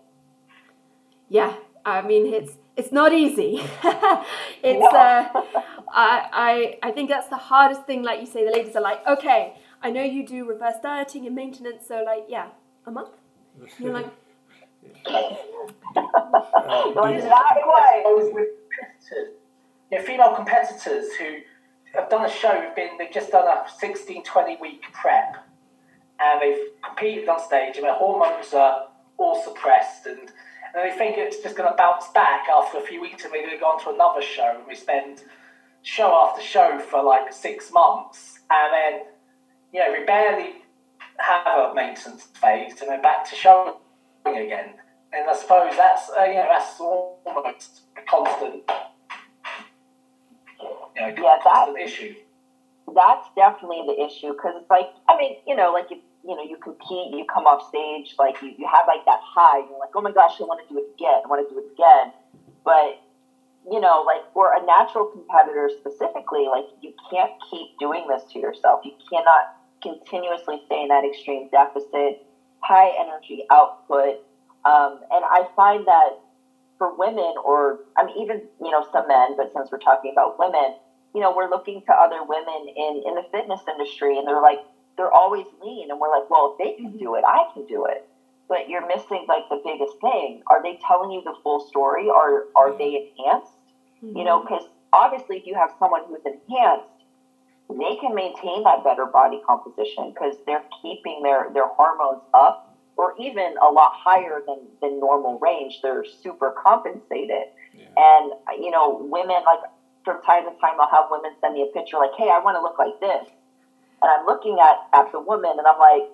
A: Yeah, I mean it's it's not easy. [LAUGHS] it's no. uh, I I I think that's the hardest thing. Like you say, the ladies are like, okay, I know you do reverse dieting and maintenance, so like, yeah, a month. You're like, [LAUGHS] uh,
D: with competitors, you know, female competitors who have done a show, have been they've just done a 16, 20 week prep, and they've competed on stage, and their hormones are all suppressed, and and they think it's just going to bounce back after a few weeks, and they go on to another show, and we spend show after show for like six months, and then you know, we barely have a maintenance phase and we're back to showing again. And I suppose that's uh, you know that's almost a constant, you know, yeah, constant that, issue.
B: That's definitely the issue because it's like I mean you know like if you know you compete, you come off stage like you, you have like that high, you're like oh my gosh I want to do it again, I want to do it again, but you know, like for a natural competitor specifically, like you can't keep doing this to yourself. You cannot continuously stay in that extreme deficit, high energy output. Um, and I find that for women, or I mean, even you know some men, but since we're talking about women, you know, we're looking to other women in in the fitness industry, and they're like they're always lean, and we're like, well, if they can do it, I can do it. But you're missing like the biggest thing. Are they telling you the full story? Or are they enhanced? Mm-hmm. You know, because obviously, if you have someone who's enhanced they can maintain that better body composition because they're keeping their, their hormones up or even a lot higher than, than normal range. They're super compensated. Yeah. And, you know, women, like, from time to time, I'll have women send me a picture like, hey, I want to look like this. And I'm looking at, at the woman and I'm like,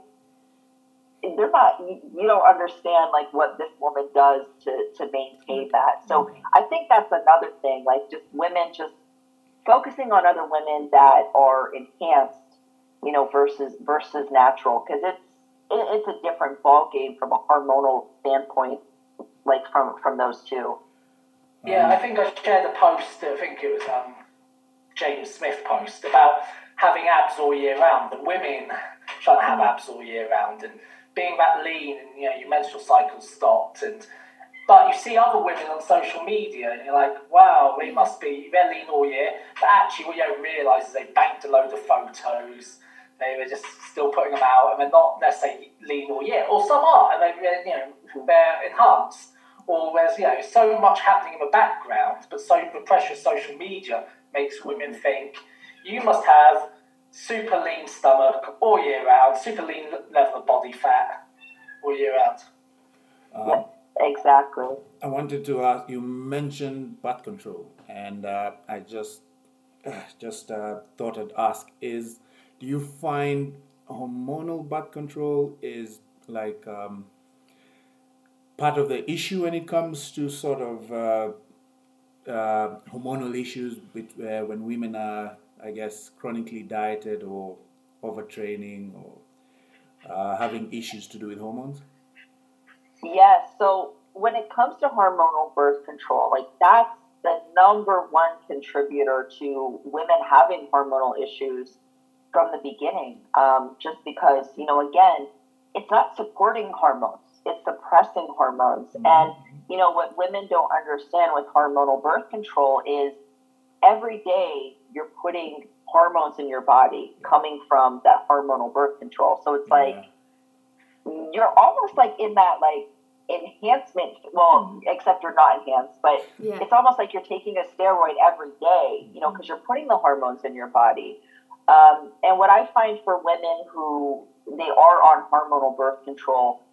B: they're not, you, you don't understand, like, what this woman does to, to maintain that. So mm-hmm. I think that's another thing. Like, just women just focusing on other women that are enhanced, you know, versus versus natural, because it's it, it's a different ball game from a hormonal standpoint, like from from those two.
D: Yeah, I think I shared a post. I think it was um, James Smith post about having abs all year round. The women trying to have abs all year round and being that lean, and you know, your menstrual cycle stopped and but you see other women on social media, and you're like, wow, they must be, they're lean all year. But actually, what you don't realise is they banked a load of photos. They were just still putting them out, and they're not necessarily lean all year. Or some are, and they, you know, they're enhanced. Or there's, you know, so much happening in the background, but so the pressure of social media makes women think you must have super lean stomach all year round, super lean level of body fat all year round.
B: Uh, Exactly.
C: I wanted to ask. You mentioned birth control, and uh, I just uh, just uh, thought I'd ask: Is do you find hormonal birth control is like um, part of the issue when it comes to sort of uh, uh, hormonal issues with, uh, when women are, I guess, chronically dieted or overtraining or uh, having issues to do with hormones?
B: Yes. So when it comes to hormonal birth control, like that's the number one contributor to women having hormonal issues from the beginning. Um, just because, you know, again, it's not supporting hormones, it's suppressing hormones. Mm-hmm. And, you know, what women don't understand with hormonal birth control is every day you're putting hormones in your body coming from that hormonal birth control. So it's like, yeah. You're almost like in that, like, enhancement well mm-hmm. except you're not enhanced but yeah. it's almost like you're taking a steroid every day you know because mm-hmm. you're putting the hormones in your body um, and what i find for women who they are on hormonal birth control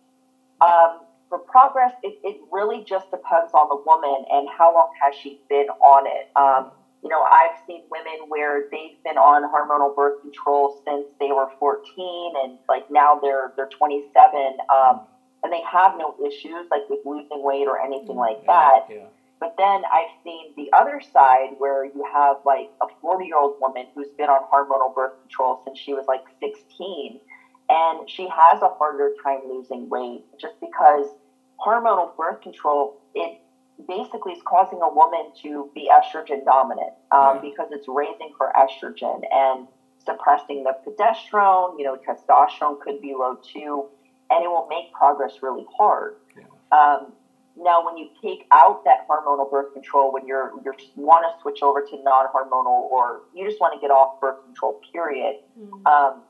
B: um, for progress it, it really just depends on the woman and how long has she been on it um, you know i've seen women where they've been on hormonal birth control since they were 14 and like now they're they're 27 um, and they have no issues like with losing weight or anything like that. Yeah. But then I've seen the other side where you have like a 40 year old woman who's been on hormonal birth control since she was like 16, and she has a harder time losing weight just because hormonal birth control basically is causing a woman to be estrogen dominant um, because it's raising her estrogen and suppressing the progesterone. You know, testosterone could be low too and it will make progress really hard. Yeah. Um, now, when you take out that hormonal birth control, when you're you want to switch over to non-hormonal, or you just want to get off birth control, period. Mm-hmm. Um,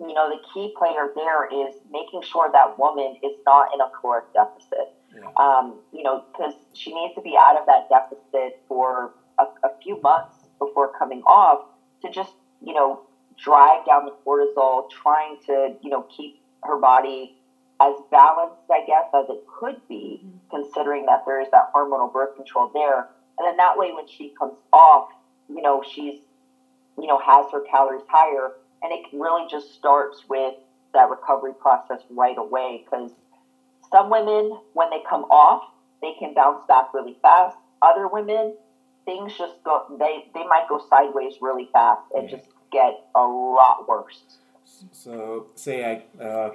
B: you know, the key player there is making sure that woman is not in a caloric deficit. Yeah. Um, you know, because she needs to be out of that deficit for a, a few months before coming off to just, you know, drive down the cortisol, trying to, you know, keep her body as balanced, I guess, as it could be, mm-hmm. considering that there is that hormonal birth control there. And then that way, when she comes off, you know, she's, you know, has her calories higher. And it really just starts with that recovery process right away. Because some women, when they come off, they can bounce back really fast. Other women, things just go, they, they might go sideways really fast and just get a lot worse.
C: So, say I uh,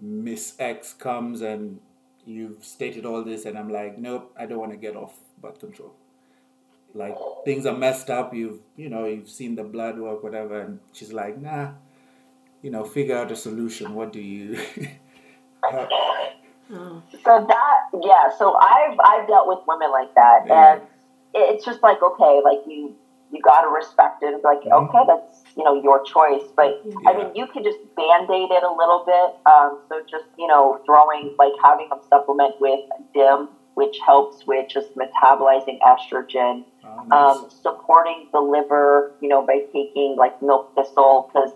C: Miss X comes and you've stated all this, and I'm like, nope, I don't want to get off birth control. Like things are messed up. You've you know you've seen the blood work, whatever, and she's like, nah, you know, figure out a solution. What do you? [LAUGHS]
B: so that yeah, so I've I've dealt with women like that, yeah. and it's just like okay, like you you got to respect it. It's like mm-hmm. okay, that's you know your choice. But yeah. I mean, you can just band aid it a little bit. Um, so just you know throwing like having them supplement with DIM, which helps with just metabolizing estrogen. Oh, nice. um, supporting the liver, you know, by taking like milk thistle because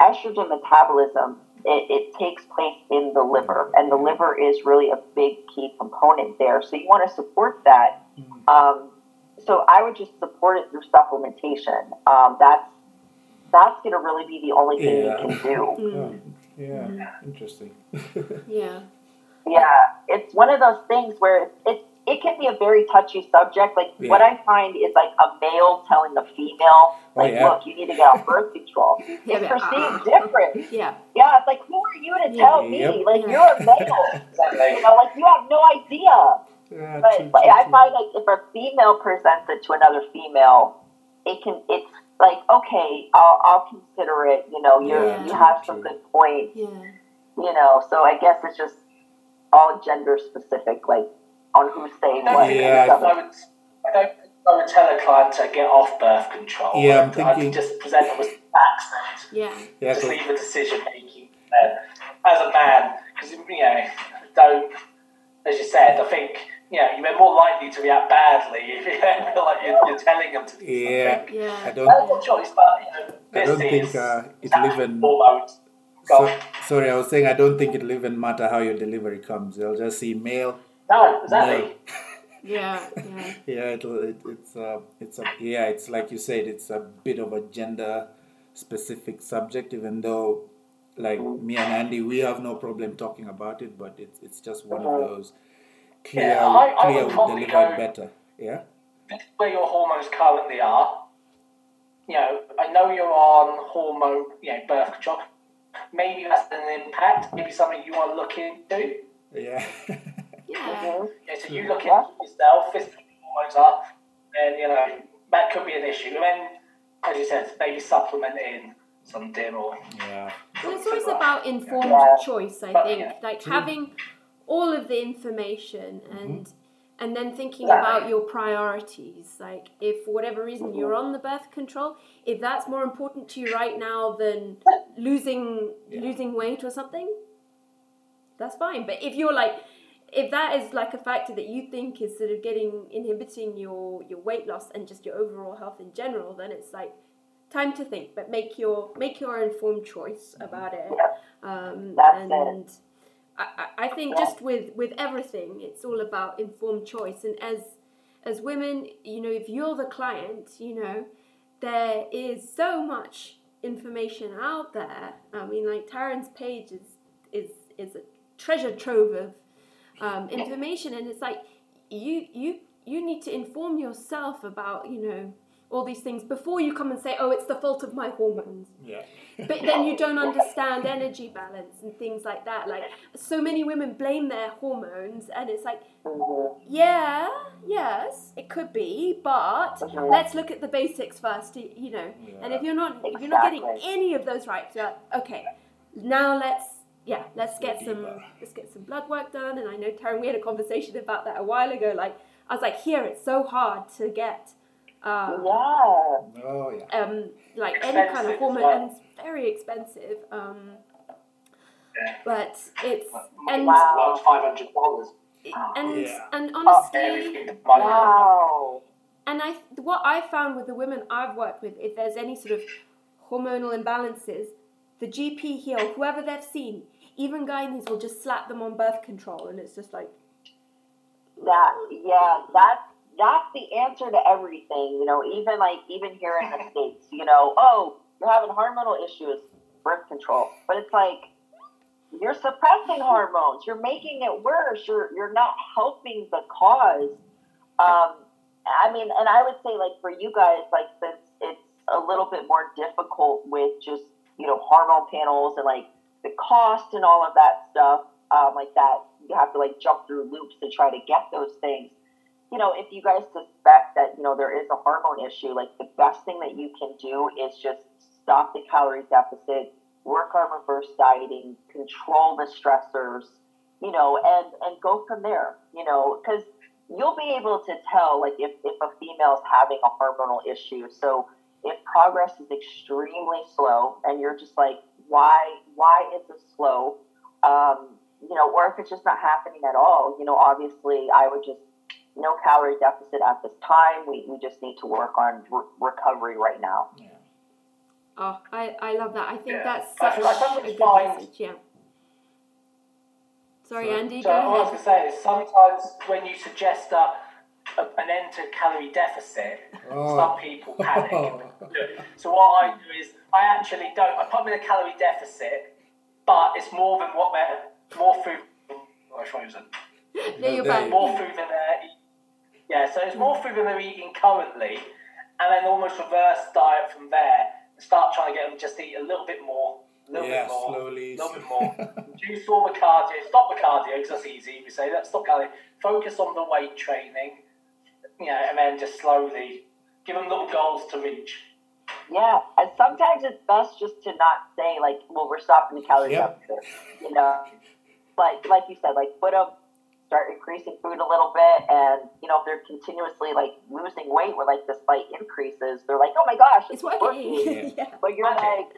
B: estrogen metabolism it, it, takes place in the liver, and the liver is really a big key component there. So you want to support that. Mm-hmm. Um, so I would just support it through supplementation. Um, that's that's going to really be the only thing yeah. you can do. [LAUGHS]
C: Mm. Yeah, mm-hmm. interesting. [LAUGHS]
A: yeah.
B: Yeah, it's one of those things where it it can be a very touchy subject. Like yeah. what I find is like a male telling a female, oh, like, oh, yeah. "Look, you need to get on birth control." [LAUGHS] yeah, it's perceived uh, different.
A: Yeah,
B: yeah. It's like, who are you to tell me? Yep. Like you're a male. [LAUGHS] you know, like you have no idea. Yeah, but, true, but true, I find like if a female presents it to another female, it can it's like okay, I'll, I'll consider it. You know, you yeah, you have some good points.
A: Yeah.
B: You know, so I guess it's just all gender specific, like on who's saying what.
D: Yeah, I, would, I don't. I would tell a client to get off birth control.
C: Yeah, I'm thinking.
D: I'd just present them with facts.
A: Yeah.
C: yeah.
D: Just leave the decision making as a man, because you know, don't. As you said, I think you know, you're more likely to react badly [LAUGHS] if you feel like you're, you're telling them to do
C: yeah,
D: something.
A: Yeah, I
C: don't.
D: That's choice, but you know,
C: I don't think uh, it even.
D: So,
C: sorry, I was saying I don't think it'll even matter how your delivery comes. They'll just see male.
D: No, exactly. [LAUGHS]
A: yeah, yeah.
C: yeah, it'll, it, it's uh, it's a yeah, it's like you said, it's a bit of a gender specific subject, even though like me and Andy, we have no problem talking about it, but it's it's just one of uh-huh. those clear, yeah, I, clear I would, would deliver go, better. Yeah.
D: this is where your hormones currently are. You know, I know you're on hormone, you know, birth control. Maybe that's an impact. Maybe something you want to look into.
C: Yeah. [LAUGHS]
A: Yeah.
D: Yeah, so you hmm. look at yourself, this is what your hormones are, and you know that could be an issue. And then, as you said, maybe supplement in some dim or
C: yeah.
A: And it's always about informed
B: Yeah.
A: choice, I
D: But,
A: think.
D: yeah.
A: Like
C: True.
A: having all of the information hmm. and and then thinking
B: Yeah.
A: about your priorities. Like if for whatever reason you're on the birth control, if that's more important to you right now than losing
C: Yeah.
A: losing weight or something, that's fine. But if you're like if that is like a factor that you think is sort of getting inhibiting your your weight loss and just your overall health in general, then it's like time to think, but make your make your informed choice about it. Um, and I, I I think just with with everything, it's all about informed choice. And as as women, you know, if you're the client, you know, there is so much information out there. I mean, like Tarryn's page is is is a treasure trove of um, information, and it's like you you you need to inform yourself about you know all these things before you come and say, oh, it's the fault of my hormones.
C: Yeah.
A: But then you don't understand energy balance and things like that. Like so many women blame their hormones, and it's like, yeah, yes, it could be, but
B: Mhm.
A: let's look at the basics first. You know, and if you're not if you're not getting any of those right, you're okay, now let's yeah, let's get
C: Go
A: some
C: deeper.
A: let's get some blood work done. And I know Tarryn, we had a conversation about that a while ago. Like I was like, here it's so hard to get. Um,
B: Yeah.
C: Oh yeah.
A: um, like any kind of
D: as
A: hormone,
D: well.
A: and it's very expensive. Um,
D: Yeah.
A: but it's and
B: Wow.
D: five hundred dollars.
A: and
C: Yeah.
A: and honestly,
D: Everything.
B: Wow.
A: and I what I found with the women I've worked with, if there's any sort of hormonal imbalances, the GP here, or whoever they've seen, even gynaes will just slap them on birth control, and it's just like,
B: That yeah, that's that's the answer to everything. You know, even like even here in the [LAUGHS] states, you know, oh, you're having hormonal issues, birth control, but it's like you're suppressing [LAUGHS] hormones. You're making it worse. You're you're not helping the cause. Um, I mean, and I would say like for you guys, like since it's a little bit more difficult with just you know hormone panels and like the cost and all of that stuff, um, like that you have to like jump through loops to try to get those things. You know, if you guys suspect that you know there is a hormone issue, like the best thing that you can do is just stop the calorie deficit, work on reverse dieting, control the stressors, you know, and and go from there. You know, because you'll be able to tell like if if a female's having a hormonal issue. So if progress is extremely slow and you're just like why why is it slow um, you know or if it's just not happening at all you know obviously i would just no calorie deficit at this time we, we just need to work on re- recovery right now
C: Yeah.
A: oh, I, I love that. I think
D: Yeah.
A: that's
D: I
A: such
D: think- I
A: a good
D: fine.
A: message. Yeah. Sorry,
C: So-
A: Andy.
D: So
A: go
D: all I was going to say is sometimes when you suggest that a, an end to calorie deficit,
C: Oh.
D: some people panic. [LAUGHS] so what I do is I actually don't. I put them in a calorie deficit, but it's more than what they're more food. Oh, I frozen.
A: No, you're
C: There
A: back.
C: you
D: More food than they're eating. Yeah, so it's more food than they're eating currently, and then almost reverse diet from there. And start trying to get them just to eat a little bit more, a little
C: Yeah,
D: bit more,
C: slowly.
D: a little bit more. [LAUGHS] Reduce all the cardio, stop the cardio because that's easy. We say that stop cardio. Focus on the weight training, you know, and then just slowly give them little goals to reach.
B: yeah and sometimes it's best just to not say like well we're stopping the calorie
C: Yep.
B: deficit you know like like you said like put them start increasing food a little bit and you know if they're continuously like losing weight with like the slight increases they're like oh my gosh
A: It's
B: it's
A: working.
B: working [LAUGHS]
A: yeah.
B: but you're like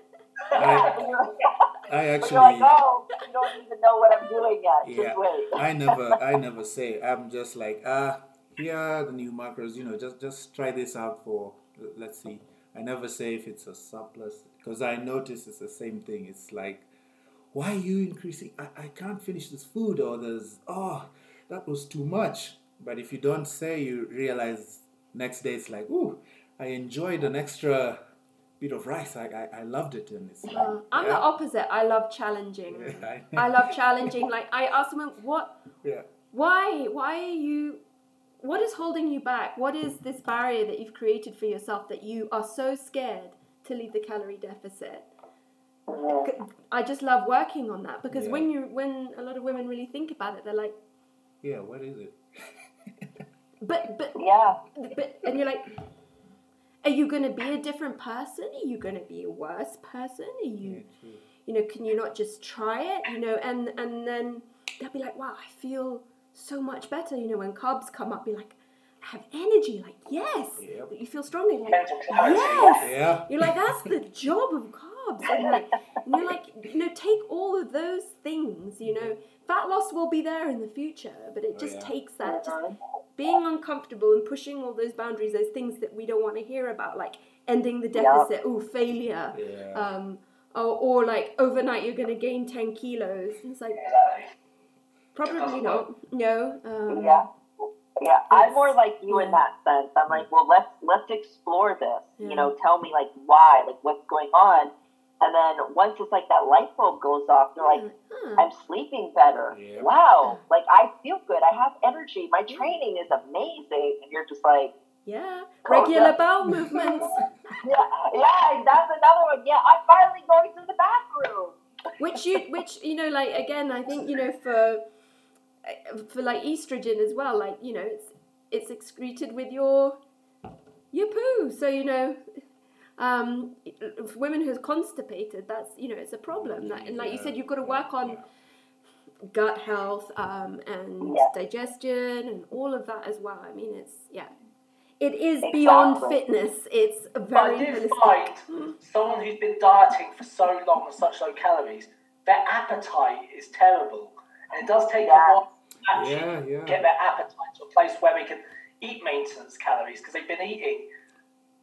C: I, [LAUGHS]
B: yeah,
C: I actually.
B: you're like oh you don't even know what i'm doing yet
C: Yeah.
B: just wait
C: I never, I never say. I'm just like, ah, here are the new macros. You know, just just try this out for. Let's see. I never say if it's a surplus because I notice it's the same thing. It's like, why are you increasing? I, I can't finish this food, or there's oh, that was too much. But if you don't say, you realize next day it's like, ooh, I enjoyed an extra bit of rice. I I, I loved it, and it's like,
A: Uh, I'm the opposite. I love challenging. [LAUGHS] I love challenging. Like I ask them, what, [LAUGHS]
C: yeah.
A: why, why are you, what is holding you back? What is this barrier that you've created for yourself that you are so scared to leave the calorie deficit? I just love working on that because
C: Yeah.
A: when you when a lot of women really think about it, they're like,
C: Yeah, what is it? [LAUGHS]
A: but but
B: Yeah.
A: but and you're like, are you going to be a different person? Are you going to be a worse person? Are you
C: Yeah,
A: you know can you not just try it you know and and then they'll be like wow i feel so much better you know when carbs come up be like i have energy like yes
C: Yep.
A: you feel stronger like yes
C: Yeah.
A: you're like that's the job of carbs and like and you're like you know take all of those things you know fat loss will be there in the future but it
C: Oh,
A: just
C: yeah.
A: takes that just
B: Mhm.
A: being uncomfortable and pushing all those boundaries those things that we don't want to hear about like ending the
B: Yeah.
A: deficit oh failure
C: Yeah.
A: um, or, or like overnight you're going to gain 10 kilos. And it's like,
D: Exactly.
A: Probably
D: doesn't.
A: No. Um,
B: Yeah. Yeah, I'm more like you in that sense. I'm like, well, let's let's explore this.
A: Yeah.
B: You know, tell me like why, like what's going on, and then once it's like that light bulb goes off, you're like,
A: huh.
B: I'm sleeping better.
C: Yeah.
B: Wow, like I feel good. I have energy. My training is amazing, and you're just like,
A: yeah. Regular
B: yeah.
A: bowel [LAUGHS] movements,
B: yeah, yeah. That's another one. Yeah, I'm finally going to the bathroom.
A: which you, which you know, like again, I think you know for for like estrogen as well. Like you know, it's it's excreted with your your poo. So you know. Um, for women who's constipated, that's you know it's a problem. That, and like you said, you've got to work on gut health um, and
B: Yeah.
A: digestion and all of that as well. I mean, it's yeah, it is beyond fitness. It's a
D: But
A: very
D: I do
A: holistic.
D: find someone who's been dieting for so long on such low calories, their appetite is terrible. And it does take
B: Yeah.
D: a while to actually
C: Yeah, yeah.
D: get their appetite to a place where they can eat maintenance calories because they've been eating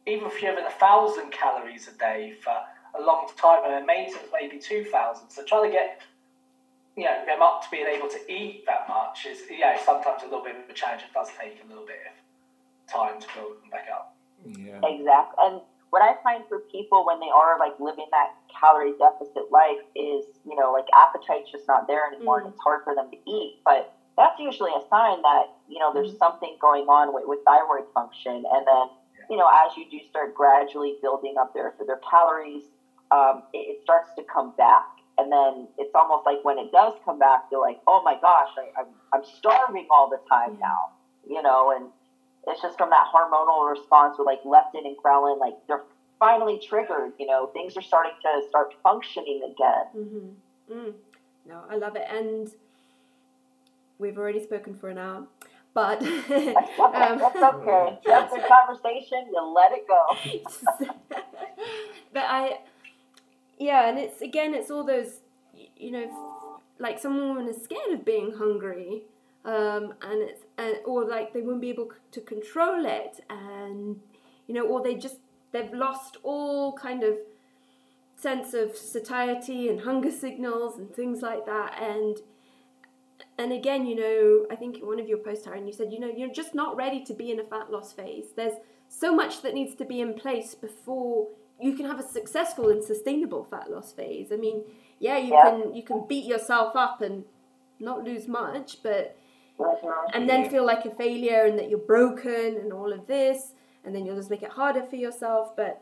D: even fewer than a thousand calories a day for a long time, and their maintenance maybe two thousand. So trying to get you know them up to being able to eat that much is yeah sometimes a little bit of a challenge. It does take a little bit of time to build them back up.
C: Yeah.
B: Exactly. And what I find for people when they are like living that calorie deficit life is, you know, like appetite's just not there anymore and
A: Mm.
B: it's hard for them to eat. But that's usually a sign that, you know, there's something going on with, with thyroid function. And then, you know, as you do start gradually building up their, their calories, um, it, it starts to come back. And then it's almost like when it does come back, they're like, oh my gosh, I, I'm, I'm starving all the time now, you know, and it's just from that hormonal response with like leptin and ghrelin, like they're finally triggered. You know, things are starting to start functioning again.
A: Mm-hmm. Mm. No, I love it, and we've already spoken for an hour, but
B: That's [LAUGHS] okay.
A: um,
B: That's okay. [LAUGHS] That's a conversation. You let it go. [LAUGHS]
A: but I, yeah, and it's again, it's all those, you know, like some women are scared of being hungry, um, and it's and or like they won't be able to control it, and you know, or they just they've lost all kind of sense of satiety and hunger signals and things like that, and and again, you know, I think in one of your posts, Tarryn, you said, you know, you're just not ready to be in a fat loss phase. There's so much that needs to be in place before you can have a successful and sustainable fat loss phase. I mean, yeah, you
B: Yeah.
A: can you can beat yourself up and not lose much, but
B: Mhm.
A: and then feel like a failure and that you're broken and all of this, and then you'll just make it harder for yourself. But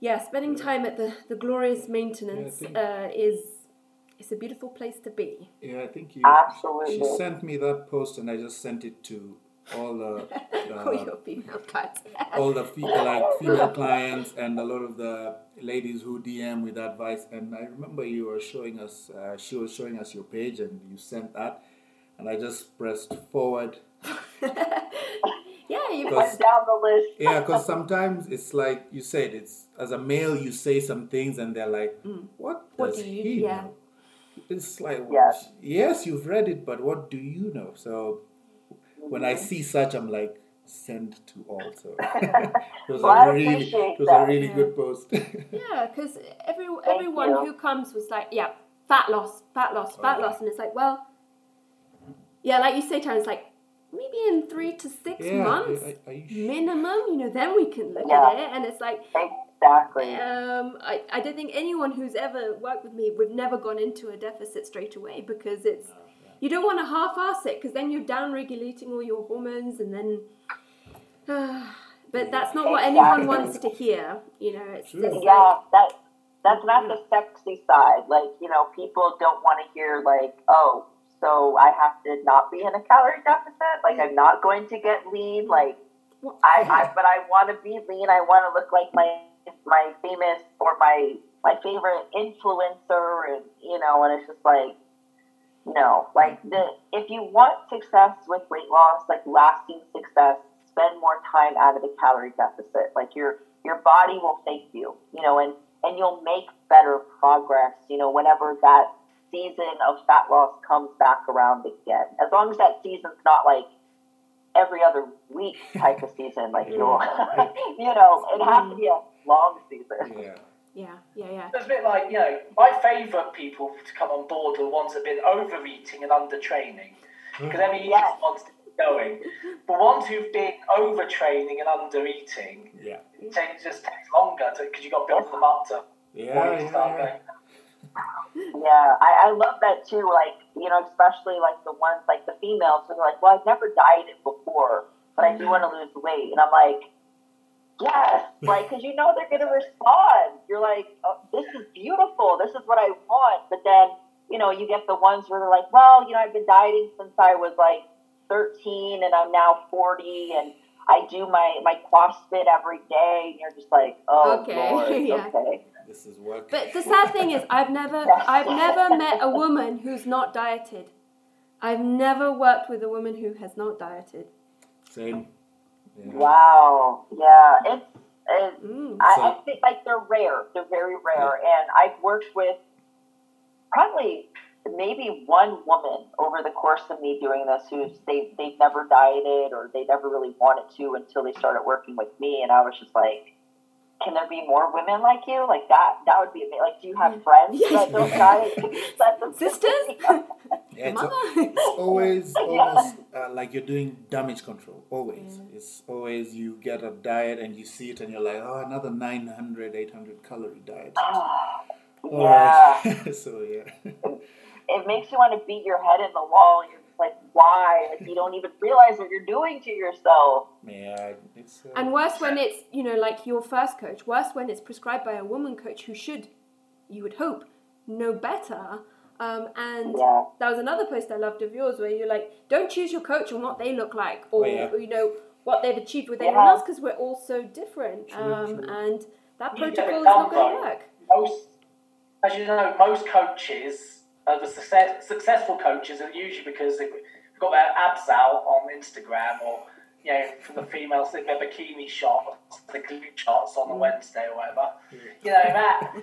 A: yeah, spending time at the the glorious maintenance
C: think-
A: uh, is it's a beautiful place to be.
C: Yeah, I think you.
B: Absolutely.
C: She sent me that post, and I just sent it to all the [LAUGHS]
A: oh,
C: uh,
A: your female clients. [LAUGHS]
C: all the fe- like [LAUGHS] female clients and a lot of the ladies who DM with advice. And I remember you were showing us. Uh, she was showing us your page, and you sent that, and I just pressed forward.
A: yeah, you
C: Because-
B: Went down the list.
C: Yeah, because sometimes it's like you said, it's as a male you say some things, and they're like, "What
A: Mm. What
C: does
A: do you-
C: he
A: yeah.
C: know?" It's like,
B: Yes.
C: yes, you've read it, but what do you know? So when I see such, I'm like, send to all. So [LAUGHS] it was
B: Well, I
C: a really,
B: appreciate
C: it was a really
A: Yeah.
C: good post. [LAUGHS]
A: Yeah, because every everyone
B: you.
A: who comes was like, yeah, fat loss, fat loss, oh, fat
C: Oh, yeah.
A: loss, and it's like, well, yeah, like you say, Tarryn, like maybe in three to six
C: yeah,
A: months
C: are, are you sure?
A: minimum, you know, then we can look
B: Yeah.
A: at it, and it's like,
B: Exactly.
A: um, I, I don't think anyone who's ever worked with me, would've never gone into a deficit straight away because it's
C: No, yeah.
A: you don't want to half-ass it because then you're down-regulating all your hormones, and then. [SIGHS] but that's not what anyone wants to hear. You know, it's
C: True.
A: just like,
B: Yeah, that that's not the sexy side. Like, you know, people don't want to hear like, oh, so I have to not be in a calorie deficit. Like, I'm not going to get lean. Like, I, [LAUGHS] I but I want to be lean. I want to look like my my famous or my my favorite influencer, and you know, and it's just like. No, like the if you want success with weight loss, like lasting success, spend more time out of the calorie deficit. Like your your body will thank you, you know, and and you'll make better progress, you know, whenever that season of fat loss comes back around again. As long as that season's not like every other week type of season, like you'll, [LAUGHS] you know, it has to mm. be a long season.
C: Yeah.
A: yeah, yeah, yeah.
D: It's a bit like, you know, my favourite people to come on board are the ones that have been overeating and undertraining. Mm. Because every year
B: Yes.
D: ones to keep going. But ones who've been overtraining and undereating,
C: Yeah.
D: it takes, just takes longer because you've got to build them up to
C: Yeah.
D: want to start
C: yeah,
D: going.
B: Yeah, I, I love that too. Like, you know, especially like the ones like the females who are like, well, I've never dieted before, but I do mm-hmm. want to lose weight. And I'm like, yes, [LAUGHS] like, because you know they're going to respond. You're like, oh, this is beautiful. This is what I want. But then, you know, you get the ones where they're like, well, you know, I've been dieting since I was like 13 and I'm now 40 and I do my, my CrossFit every day. And you're just like, oh,
A: Okay, [LAUGHS]
B: Lord,
A: yeah.
B: okay.
C: This is work.
A: But the sad thing is, I've never, I've never met a woman who's not dieted. I've never worked with a woman who has not dieted.
C: Same. Yeah.
B: Wow. Yeah. It's, it's
A: Mm.
B: I,
C: So-
B: I think like they're rare. They're very rare. And I've worked with probably maybe one woman over the course of me doing this who's they they've never dieted or they never really wanted to until they started working with me and I was just like can there be more women like you? Like that that would be amazing. Like do you have friends that don't diet? That's amazing.
A: Sisters? [LAUGHS]
C: Yeah, it's,
A: Mother?
C: it's always [LAUGHS]
B: Yeah.
C: almost uh, like you're doing damage control. Always.
A: Yeah.
C: It's always you get a diet and you see it and you're like, oh, another 900, 800 calorie diet. All
B: yeah. [LAUGHS]
C: so, yeah.
B: It makes you want to beat your head in the wall. You're just like, why? Like you don't even realize what you're doing to yourself.
C: Yeah, it's. Uh,
A: And worse when it's, you know, like your first coach. Worse when it's prescribed by a woman coach who should, you would hope, know better. Um, and
B: Yeah.
A: that was another post I loved of yours where you're like, don't choose your coach on what they look like or,
C: Oh, yeah.
A: or, you know, what they've achieved with
B: Yeah.
A: anyone else because we're all so different.
C: True,
A: um,
C: true.
A: And that protocol is not going to work.
D: most, as you know, most coaches, uh, the success, successful coaches, are usually because they've got their abs out on Instagram or, you know, for the females, their bikini shots, the glute shots on a Wednesday or whatever. You know, that,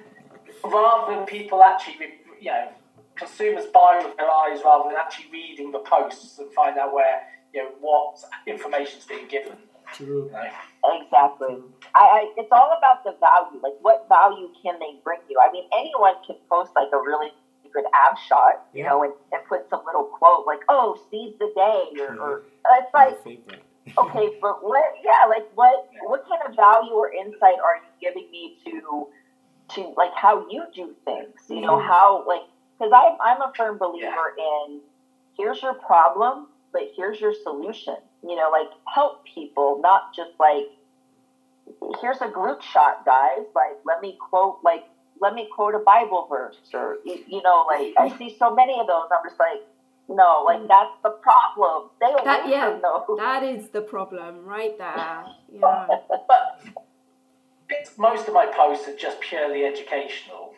D: rather than people actually, you know, consumers buy with their eyes rather than actually reading the posts and find out where, you know, what information's being given.
C: True.
B: Exactly. I, I it's all about the value. Like what value can they bring you? I mean anyone can post like a really good ab shot, you
C: Yeah.
B: know, and, and put some little quote like, Oh, seize the day or, or it's like [LAUGHS] okay, but what yeah, like what what kind of value or insight are you giving me to to like how you do things? You know,
C: Mhm.
B: how like because I'm I'm a firm believer in here's your problem, but here's your solution. You know, like help people, not just like here's a group shot, guys. Like let me quote like let me quote a Bible verse or you, you know, like I see so many of those. I'm just like, no, like mm. that's the problem. Stay away
A: That- yeah.
B: from those.
A: That is the problem right there. [LAUGHS] Yeah.
D: But most of my posts are just purely educational,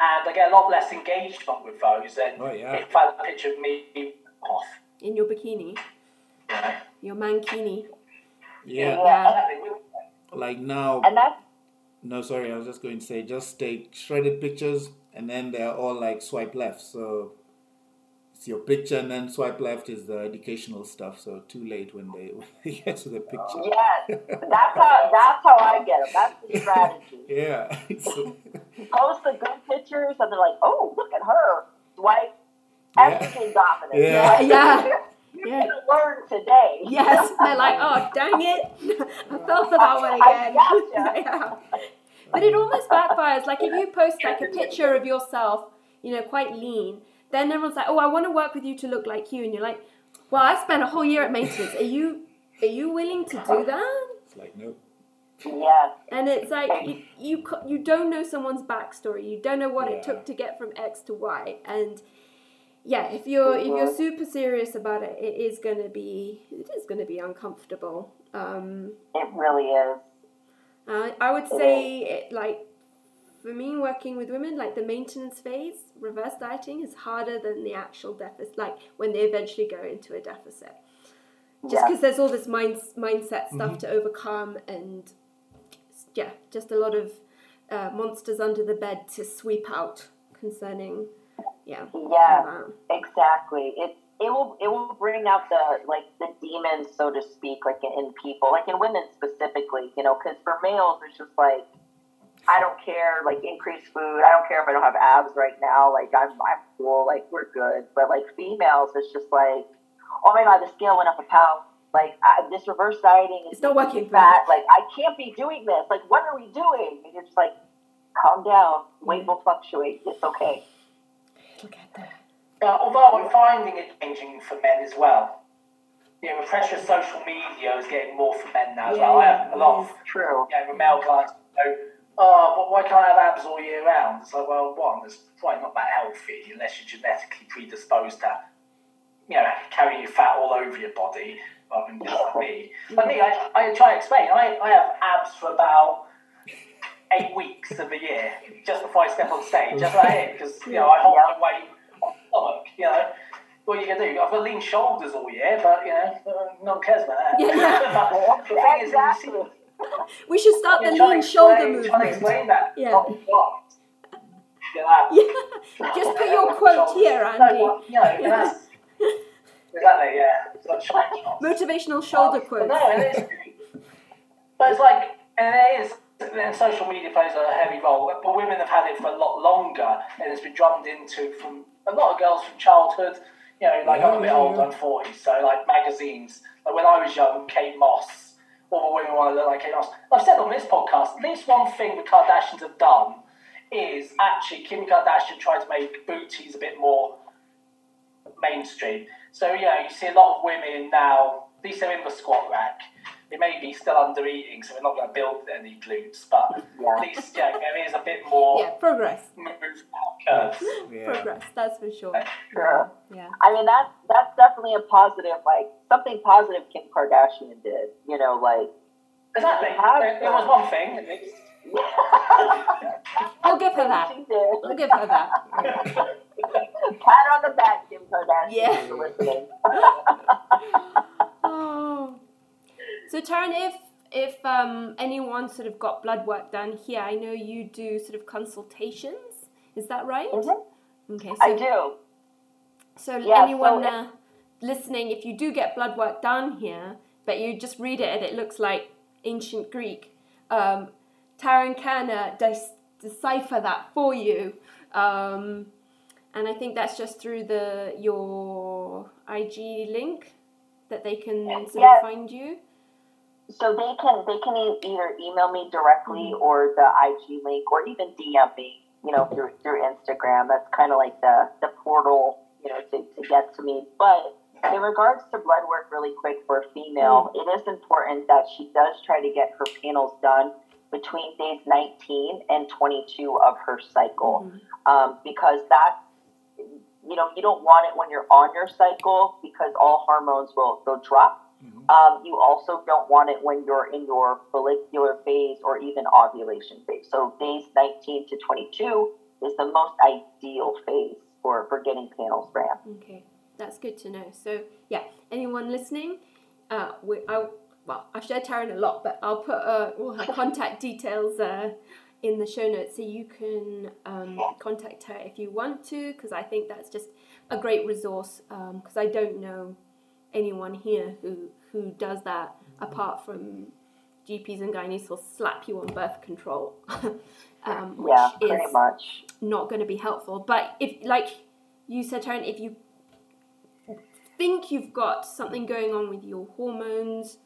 D: and I get a lot less engagement with those than
C: Oh, yeah.
D: if I had a picture of me off.
A: In your bikini,
D: You
A: your mankini.
C: Yeah.
A: Yeah.
C: Like now,
B: And that's
C: no, sorry, I was just going to say, just take shredded pictures and then they're all like swipe left. So it's your picture and then swipe left is the educational stuff. So too late when they, [LAUGHS] when they get to the picture.
B: yes, that's how that's how I get them. That's the strategy. [LAUGHS]
C: Yeah. So- [LAUGHS]
B: Post the good pictures, and they're like, "Oh, look at her, swipe,
C: Yeah.
B: estrogen dominant."
C: Yeah.
A: Yeah.
B: You
A: Yeah.
B: can learn today.
A: Yes, they're like, oh, dang it, [LAUGHS] I fell for that one
B: I
A: again.
B: gotcha. [LAUGHS]
A: yeah. But it almost backfires. Like if you post like a picture of yourself, you know, quite lean, then everyone's like, "Oh, I want to work with you to look like you," and you're like, "Well, I spent a whole year at maintenance. Are you are you willing to do [LAUGHS] that?"
C: It's like nope.
B: Yes.
A: And it's like you you, you don't know someone's backstory. You don't know what
C: Yeah.
A: it took to get from X to Y. And yeah, if you're if you're super serious about it, it is gonna be it is gonna be uncomfortable. Um,
B: It really is.
A: uh, I would say it like for me working with women, like the maintenance phase, reverse dieting is harder than the actual deficit. Like when they eventually go into a deficit, just
B: Yeah.
A: because there's all this mind mindset stuff to overcome, and yeah, just a lot of uh, monsters under the bed to sweep out concerning yeah.
B: Yeah.
A: Oh, that.
B: Exactly. It it will it will bring out the like the demons, so to speak, like in, people, like in women specifically. You know, because for males, it's just like I don't care, like increase food. I don't care if I don't have abs right now. Like I'm I'm cool. Like we're good. But like females, it's just like, oh my god, the scale went up a pound. Like I, this reverse dieting is
A: It's not working
B: making me
A: for me.
B: fat. Like I can't be doing this. Like what are we doing? And just like, calm down. Weight mm. will fluctuate. It's okay.
A: At that.
D: Uh, although I'm finding it changing for men as well. You know, the pressure of social media is getting more for men now as well. I have a lot of
B: True.
D: you know, male clients go, oh, but why can't I have abs all year round? It's like, well, one, it's probably not that healthy unless you're genetically predisposed to, you know, carrying your fat all over your body, rather than just like me. But me, I, I try to explain, I, I have abs for about eight weeks of the year, just before I step on stage, just like it, because, you know, I hold my weight on stomach, you know. What are you can do? I've got lean shoulders all year, but you know, uh, no one cares about that.
A: Yeah. [LAUGHS]
D: the thing is, you see- [LAUGHS]
A: We should start the lean shoulder
D: explain- Trying to explain that.
A: Yeah. [LAUGHS]
D: Yeah,
A: just put your quote here,
D: No,
A: Andy.
D: well, you know, that's, exactly, yeah. It's like shoulder shots.
A: Motivational shoulder
D: But
A: quotes.
D: no, it is. But it's like, and it is, social media plays a heavy role, but women have had it for a lot longer, and it's been drummed into from a lot of girls from childhood. You know, like I'm a bit
C: Yeah,
D: old,
C: yeah.
D: I'm 40, so like magazines, like when I was young, Kate Moss, all the women want to look like Kate Moss. I've said on this podcast, at least one thing the Kardashians have done is actually Kim Kardashian tried to make booties a bit more mainstream. So yeah, you see a lot of women now. At least they're in the squat rack. They may be still under eating, so we're not going to build any glutes. But
B: Yeah.
D: at least yeah, there is a bit more
A: Yeah, progress.
D: movement curves.
C: Yeah.
A: Progress, that's for sure.
B: Sure.
A: Yeah.
B: I mean, that's that's definitely a positive, like something positive Kim Kardashian did. You know, like
D: Exactly.
B: Have
D: It, it was one thing. at least.
A: I'll give her that.
B: she did.
A: I'll give her that. [LAUGHS]
B: Pat on the back, Kim Kardashian.
A: Yeah. [LAUGHS] Oh. So Tarryn, if if um, anyone sort of got blood work done here, I know you do sort of consultations. Is that right?
B: Mhm.
A: Okay. So
B: I do.
A: So
B: Yeah,
A: anyone
B: so
A: uh, listening, if you do get blood work done here, but you just read it and it looks like ancient Greek, um, Tarryn can uh, dis- decipher that for you. Um, and I think that's just through the your IG link that they can sort
B: Yeah.
A: of find you.
B: So they can they can either email me directly
A: Mm-hmm.
B: or the IG link or even DM me, you know, through through Instagram. That's kind of like the the portal, you know, to, to get to me. But in regards to blood work, really quick for a female,
A: Mm-hmm.
B: it is important that she does try to get her panels done between days 19 and 22 of her cycle,
A: Mhm.
B: um, because that's you know you don't want it when you're on your cycle because all hormones will will drop.
C: Mhm.
B: Um, you also don't want it when you're in your follicular phase or even ovulation phase. So days 19 to 22 is the most ideal phase for, for getting panels ran.
A: Okay, that's good to know. So yeah, anyone listening, uh, we, I, well, I've shared Tarryn a lot, but I'll put uh, all her [LAUGHS] contact details uh, in the show notes so you can um, contact her if you want to, because I think that's just a great resource. Because I don't know anyone here who who does that apart from GPs and gynaes will slap you on birth control, [LAUGHS] um, which
B: Yeah,
A: is
B: much.
A: not going to be helpful. But if, like you said, Tarryn, if you think you've got something going on with your hormones,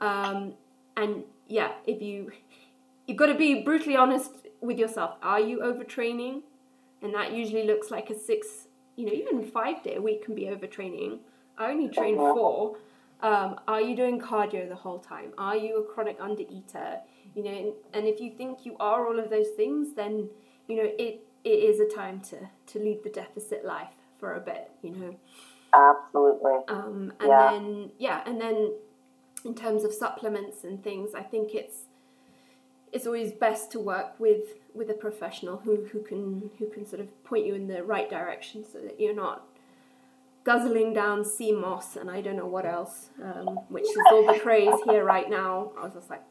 A: um, and yeah, if you you've got to be brutally honest with yourself. Are you overtraining? And that usually looks like a six you know, even five day a week can be overtraining. I only train four. Um, are you doing cardio the whole time? Are you a chronic undereater? You know, and, and if you think you are all of those things, then you know it, it is a time to to lead the deficit life for a bit. You know,
B: Absolutely.
A: um, and
B: Yeah.
A: then yeah, and then in terms of supplements and things, I think it's it's always best to work with with a professional who, who can who can sort of point you in the right direction so that you're not guzzling down sea moss and I don't know what else, um, which is all the craze here right now. I was just like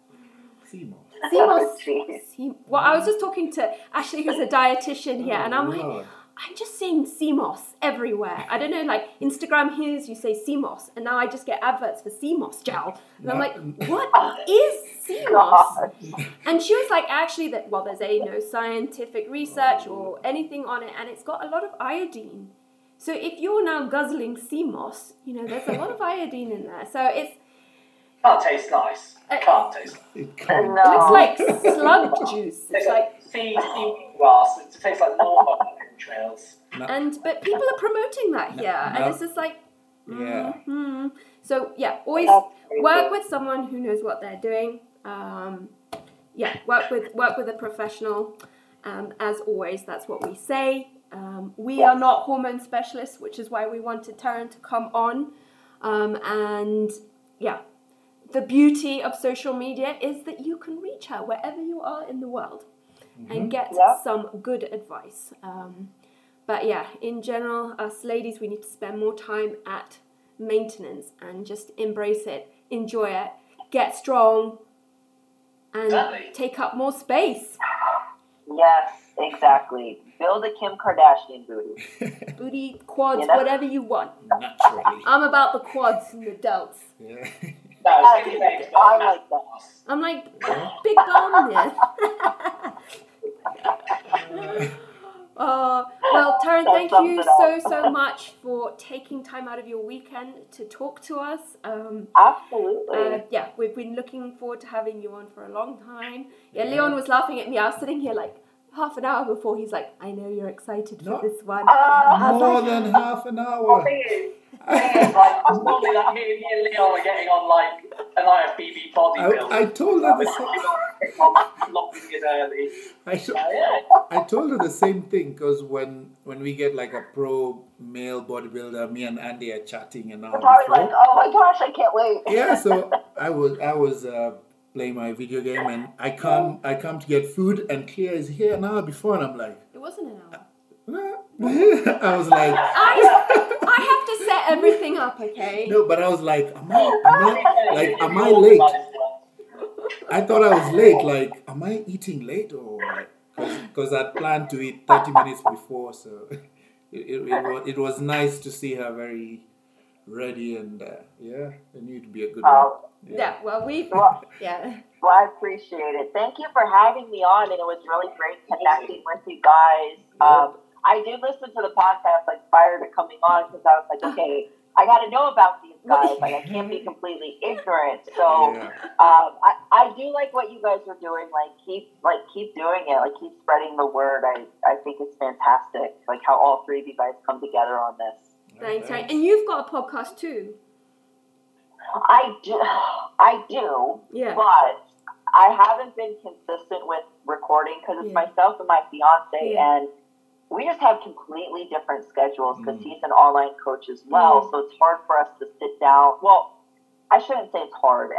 C: Seymour.
A: sea moss. [LAUGHS]
B: Oh, [LAUGHS] Jeez.
A: sea- well, I was just talking to Ashley, who's a dietitian here, and I'm like, I'm just seeing sea moss everywhere. I don't know, like Instagram here's you say sea moss, and now I just get adverts for sea moss gel. And I'm like, [LAUGHS] what is sea moss? And she was like, actually, that well, there's a no scientific research or anything on it, and it's got a lot of iodine. So if you're now guzzling sea moss, you know, there's a lot of iodine in there. So it's
D: Can't taste nice.
A: Uh,
D: Can't taste nice.
C: It can't.
B: No.
A: it looks like [LAUGHS] slug juice. It's
D: Tastes
A: like
D: like sea, sea grass. It tastes like normal trails.
A: and but people are promoting that
C: No,
A: here, and
C: no.
A: it's just like.
C: Yeah.
A: mhm. So yeah, always
B: That's crazy.
A: work with someone who knows what they're doing. Um, yeah, work with work with a professional. Um, as always, that's what we say. Um, we are not hormone specialists, which is why we wanted Tarryn to come on. Um, and yeah, the beauty of social media is that you can reach her wherever you are in the world and get
B: Yeah.
A: some good advice. Um, but yeah, in general, us ladies, we need to spend more time at maintenance and just embrace it, enjoy it, get strong, and
D: Exactly.
A: take up more space.
B: Yes, exactly. Build a Kim Kardashian booty. [LAUGHS]
A: Booty, quads,
B: You know?
A: whatever you want.
C: Naturally.
A: I'm about the quads and the delts.
C: Yeah.
D: No,
B: I
D: skinny babes,
B: I
D: not
B: like that.
D: grass.
A: I'm like big bum here. [LAUGHS] Uh, well,
B: Tarryn,
A: thank you so so much for taking time out of your weekend to talk to us. Um,
B: Absolutely.
A: uh, yeah, we've been looking forward to having you on for a long time. Yeah,
C: Yeah.
A: Leon was laughing at me. I was sitting here like half an hour before. He's like, "I know you're excited
C: No.
A: for this one." I was
C: More
A: like,
C: than half an
D: Well,
C: hour.
D: thing is, thing is, like, it's normally like me, me and Leon are getting on like an IFBB bodybuilding.
C: I, I told her the
D: Like,
C: same.
D: you know, getting on locked in early.
C: I, to-
D: Uh, yeah.
C: I told her the same thing because when when we get like a pro male bodybuilder, me and Andy are chatting an hour
B: It's always like,
C: before.
B: oh my gosh, I can't wait.
C: Yeah, so I was I was uh, playing my video game and I come I come to get food and Claire is here an hour before and I'm like,
A: it wasn't an hour. [LAUGHS]
C: I was like,
A: I I have to set everything up, okay?
C: no, but I was like, am I, am I like am I late? I thought I was late. Like, am I eating late or? Because I'd planned to eat thirty minutes before, so [LAUGHS] it, it, it, was, it was nice to see her very ready and uh, yeah, it knew to be a good one.
B: Oh,
A: Yeah. Well, we.
B: well, [LAUGHS]
A: Yeah.
B: well, I appreciate it. Thank you for having me on, and it was really great connecting with you guys. Um, I did listen to the podcast like prior to coming on because I was like, okay, I got to know about these guys. Like, I can't be [LAUGHS] completely ignorant. So.
C: Yeah.
B: Um, I, I do like what you guys are doing. Like keep like keep doing it. Like keep spreading the word. I, I think it's fantastic. Like how all three of you guys come together on this.
A: Thanks, Tarryn. And you've got a podcast too.
B: I do, I do,
A: Yeah.
B: but I haven't been consistent with recording because it's
A: Yeah.
B: myself and my fiance,
A: Yeah.
B: and we just have completely different schedules because
C: Mm.
B: he's an online coach as well.
A: Mm.
B: So it's hard for us to sit down. Well, I shouldn't say it's hard.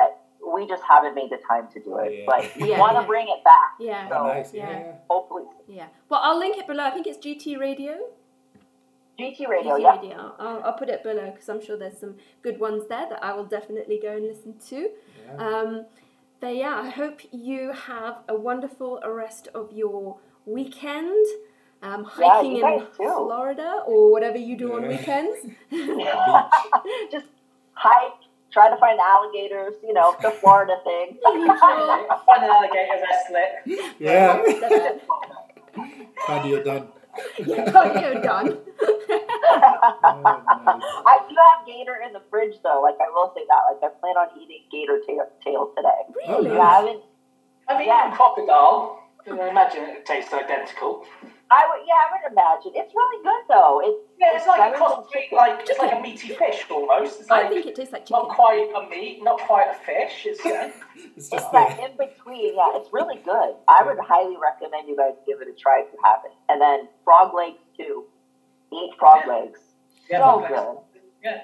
B: We just haven't made the time to do it.
C: Yeah.
B: But we want to bring it back.
A: Yeah.
B: So-
C: nice.
A: yeah.
C: Yeah.
B: Hopefully,
A: Yeah. Well, I'll link it below. I think it's GT Radio.
B: GT Radio.
A: GT
B: Yeah.
A: Radio. I'll, I'll put it below because I'm sure there's some good ones there that I will definitely go and listen to.
C: yeah.
A: Um, but yeah, I hope you have a wonderful rest of your weekend. Um, hiking
B: you
A: in
B: too.
A: Florida or whatever you do on weekends. [LAUGHS] [LAUGHS]
B: just hike, try to find alligators, you know, the Florida [LAUGHS] thing.
A: The usual.
D: Find an alligator wrestling.
C: Yeah.
A: That-
C: Cardio done.
A: yeah, cardio done.
C: Oh, nice.
B: I do have gator in the fridge though. Like I will say that. Like I plan on eating gator tail, tail today.
C: Oh,
A: really?
B: You haven't?
D: I mean,
B: Yeah.
D: even crocodile. You know, imagine it tastes identical.
B: I would, yeah, I would imagine. It's really good though. It's
D: Yeah, it's like a cross
B: than
D: between
B: chicken.
D: like it's like a meaty fish almost. It's like
A: I think it tastes like chicken.
D: not quite a meat, not quite a fish. It's you know,
C: It's
B: It's
C: just
B: that
C: there.
B: in between. Yeah, it's really good. I would highly recommend you guys give it a try if you haven't. And then frog legs too. Eat frog
D: Yeah.
B: legs.
D: yeah,
B: so
D: like-
B: good.
D: yeah.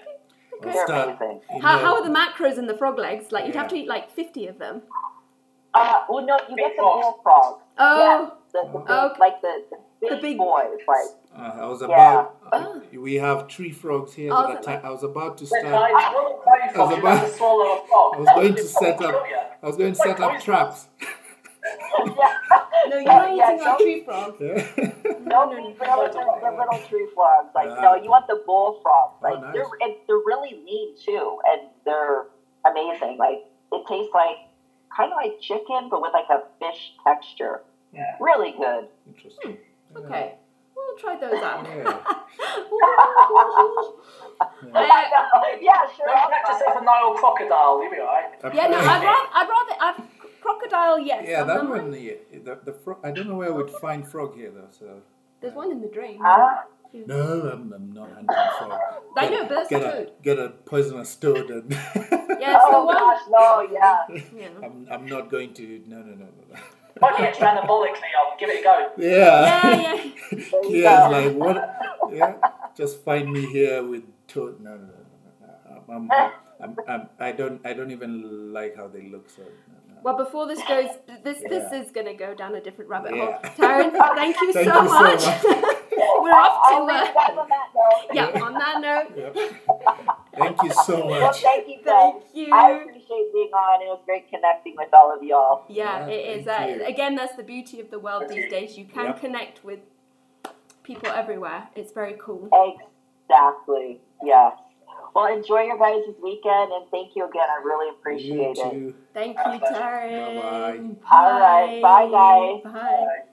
C: We'll
B: They're amazing.
A: How, how are the macros in the frog legs? Like you'd have to eat like fifty of them.
B: Uh, well, no, you
D: Big
B: get the
D: frogs.
B: bullfrogs.
A: Oh,
B: The, the big,
A: Okay.
B: like the, the big,
A: The big-
B: boys, like.
C: Uh, I was
B: Yeah.
C: about.
A: Oh.
C: We have three frogs here.
A: Oh,
C: that
A: is it
C: I was about to start.
D: tiny little tiny
C: was about-
D: to swallow a frog. [LAUGHS]
C: I was going to set up- I was going to set up traps. [LAUGHS]
B: yeah.
A: no, you're
B: Yeah,
A: not
B: yeah,
A: eating our
B: don't-
A: tree frog. [LAUGHS]
C: Yeah.
B: No,
A: no, no.
B: the little, the little tree frogs. Like,
C: Yeah.
B: no, you want the bullfrogs.
C: Oh,
B: Like,
C: nice.
B: they're and they're really lean too, and they're amazing. Like, it tastes like kind of like chicken, but with like a fish texture.
D: Yeah.
B: Really good.
C: Interesting.
A: Okay, we'll try those out.
C: Yeah. [LAUGHS] [LAUGHS]
A: Uh,
B: yeah, sure.
D: Don't
B: I'll
D: practice
B: try
D: it for Nile crocodile. You'll be alright.
A: yeah, no, I'd rather, I'd rather, I'd, crocodile, yes.
C: Yeah, that
A: the-
C: one. The, the, the frog. I don't know where I would find frog here though. So
A: There's one in the drain.
B: Ah,
C: no, I'm, I'm not hunting frog.
A: I know, but that's
C: get a get a poisonous toad and. [LAUGHS]
A: Yeah, so
B: oh
A: one.
B: gosh, no, yeah.
A: Yeah.
C: I'm, I'm not going to. No, no, no, no.
D: Might get you anabolically on. Give it a go.
C: Yeah.
A: Yeah, [LAUGHS]
B: you
C: yeah,
B: go.
C: like what? Yeah, just find me here with toad. No, no, no, no. no. I'm, I'm, I'm, I'm, I don't, I don't even like how they look. So. No, no.
A: Well, before this goes, this this is going to go down a different rabbit
C: Yeah.
A: hole. Tarryn, [LAUGHS] thank you
C: Thank
A: so
C: you so
A: much.
C: much. [LAUGHS]
A: We're off to
B: leave
A: uh,
B: on that note. [LAUGHS]
A: yeah. On that note,
C: Yep. Thank you so
B: Well,
C: much.
B: thank you guys.
A: thank you.
B: I appreciate being on. It was great connecting with all of y'all.
A: Yeah,
C: Yeah,
A: it is. Uh, again, that's the beauty of the world these days. You can
C: Yep.
A: connect with people everywhere. It's very cool.
B: Exactly. Yes. Well, enjoy your guys' weekend, and thank you again. I really
C: You
B: appreciate it.
C: too.
A: Thank
D: Our
A: you,
D: pleasure.
A: Tarryn.
C: Bye-bye.
B: All right. Bye, guys.
A: Bye.
D: Bye.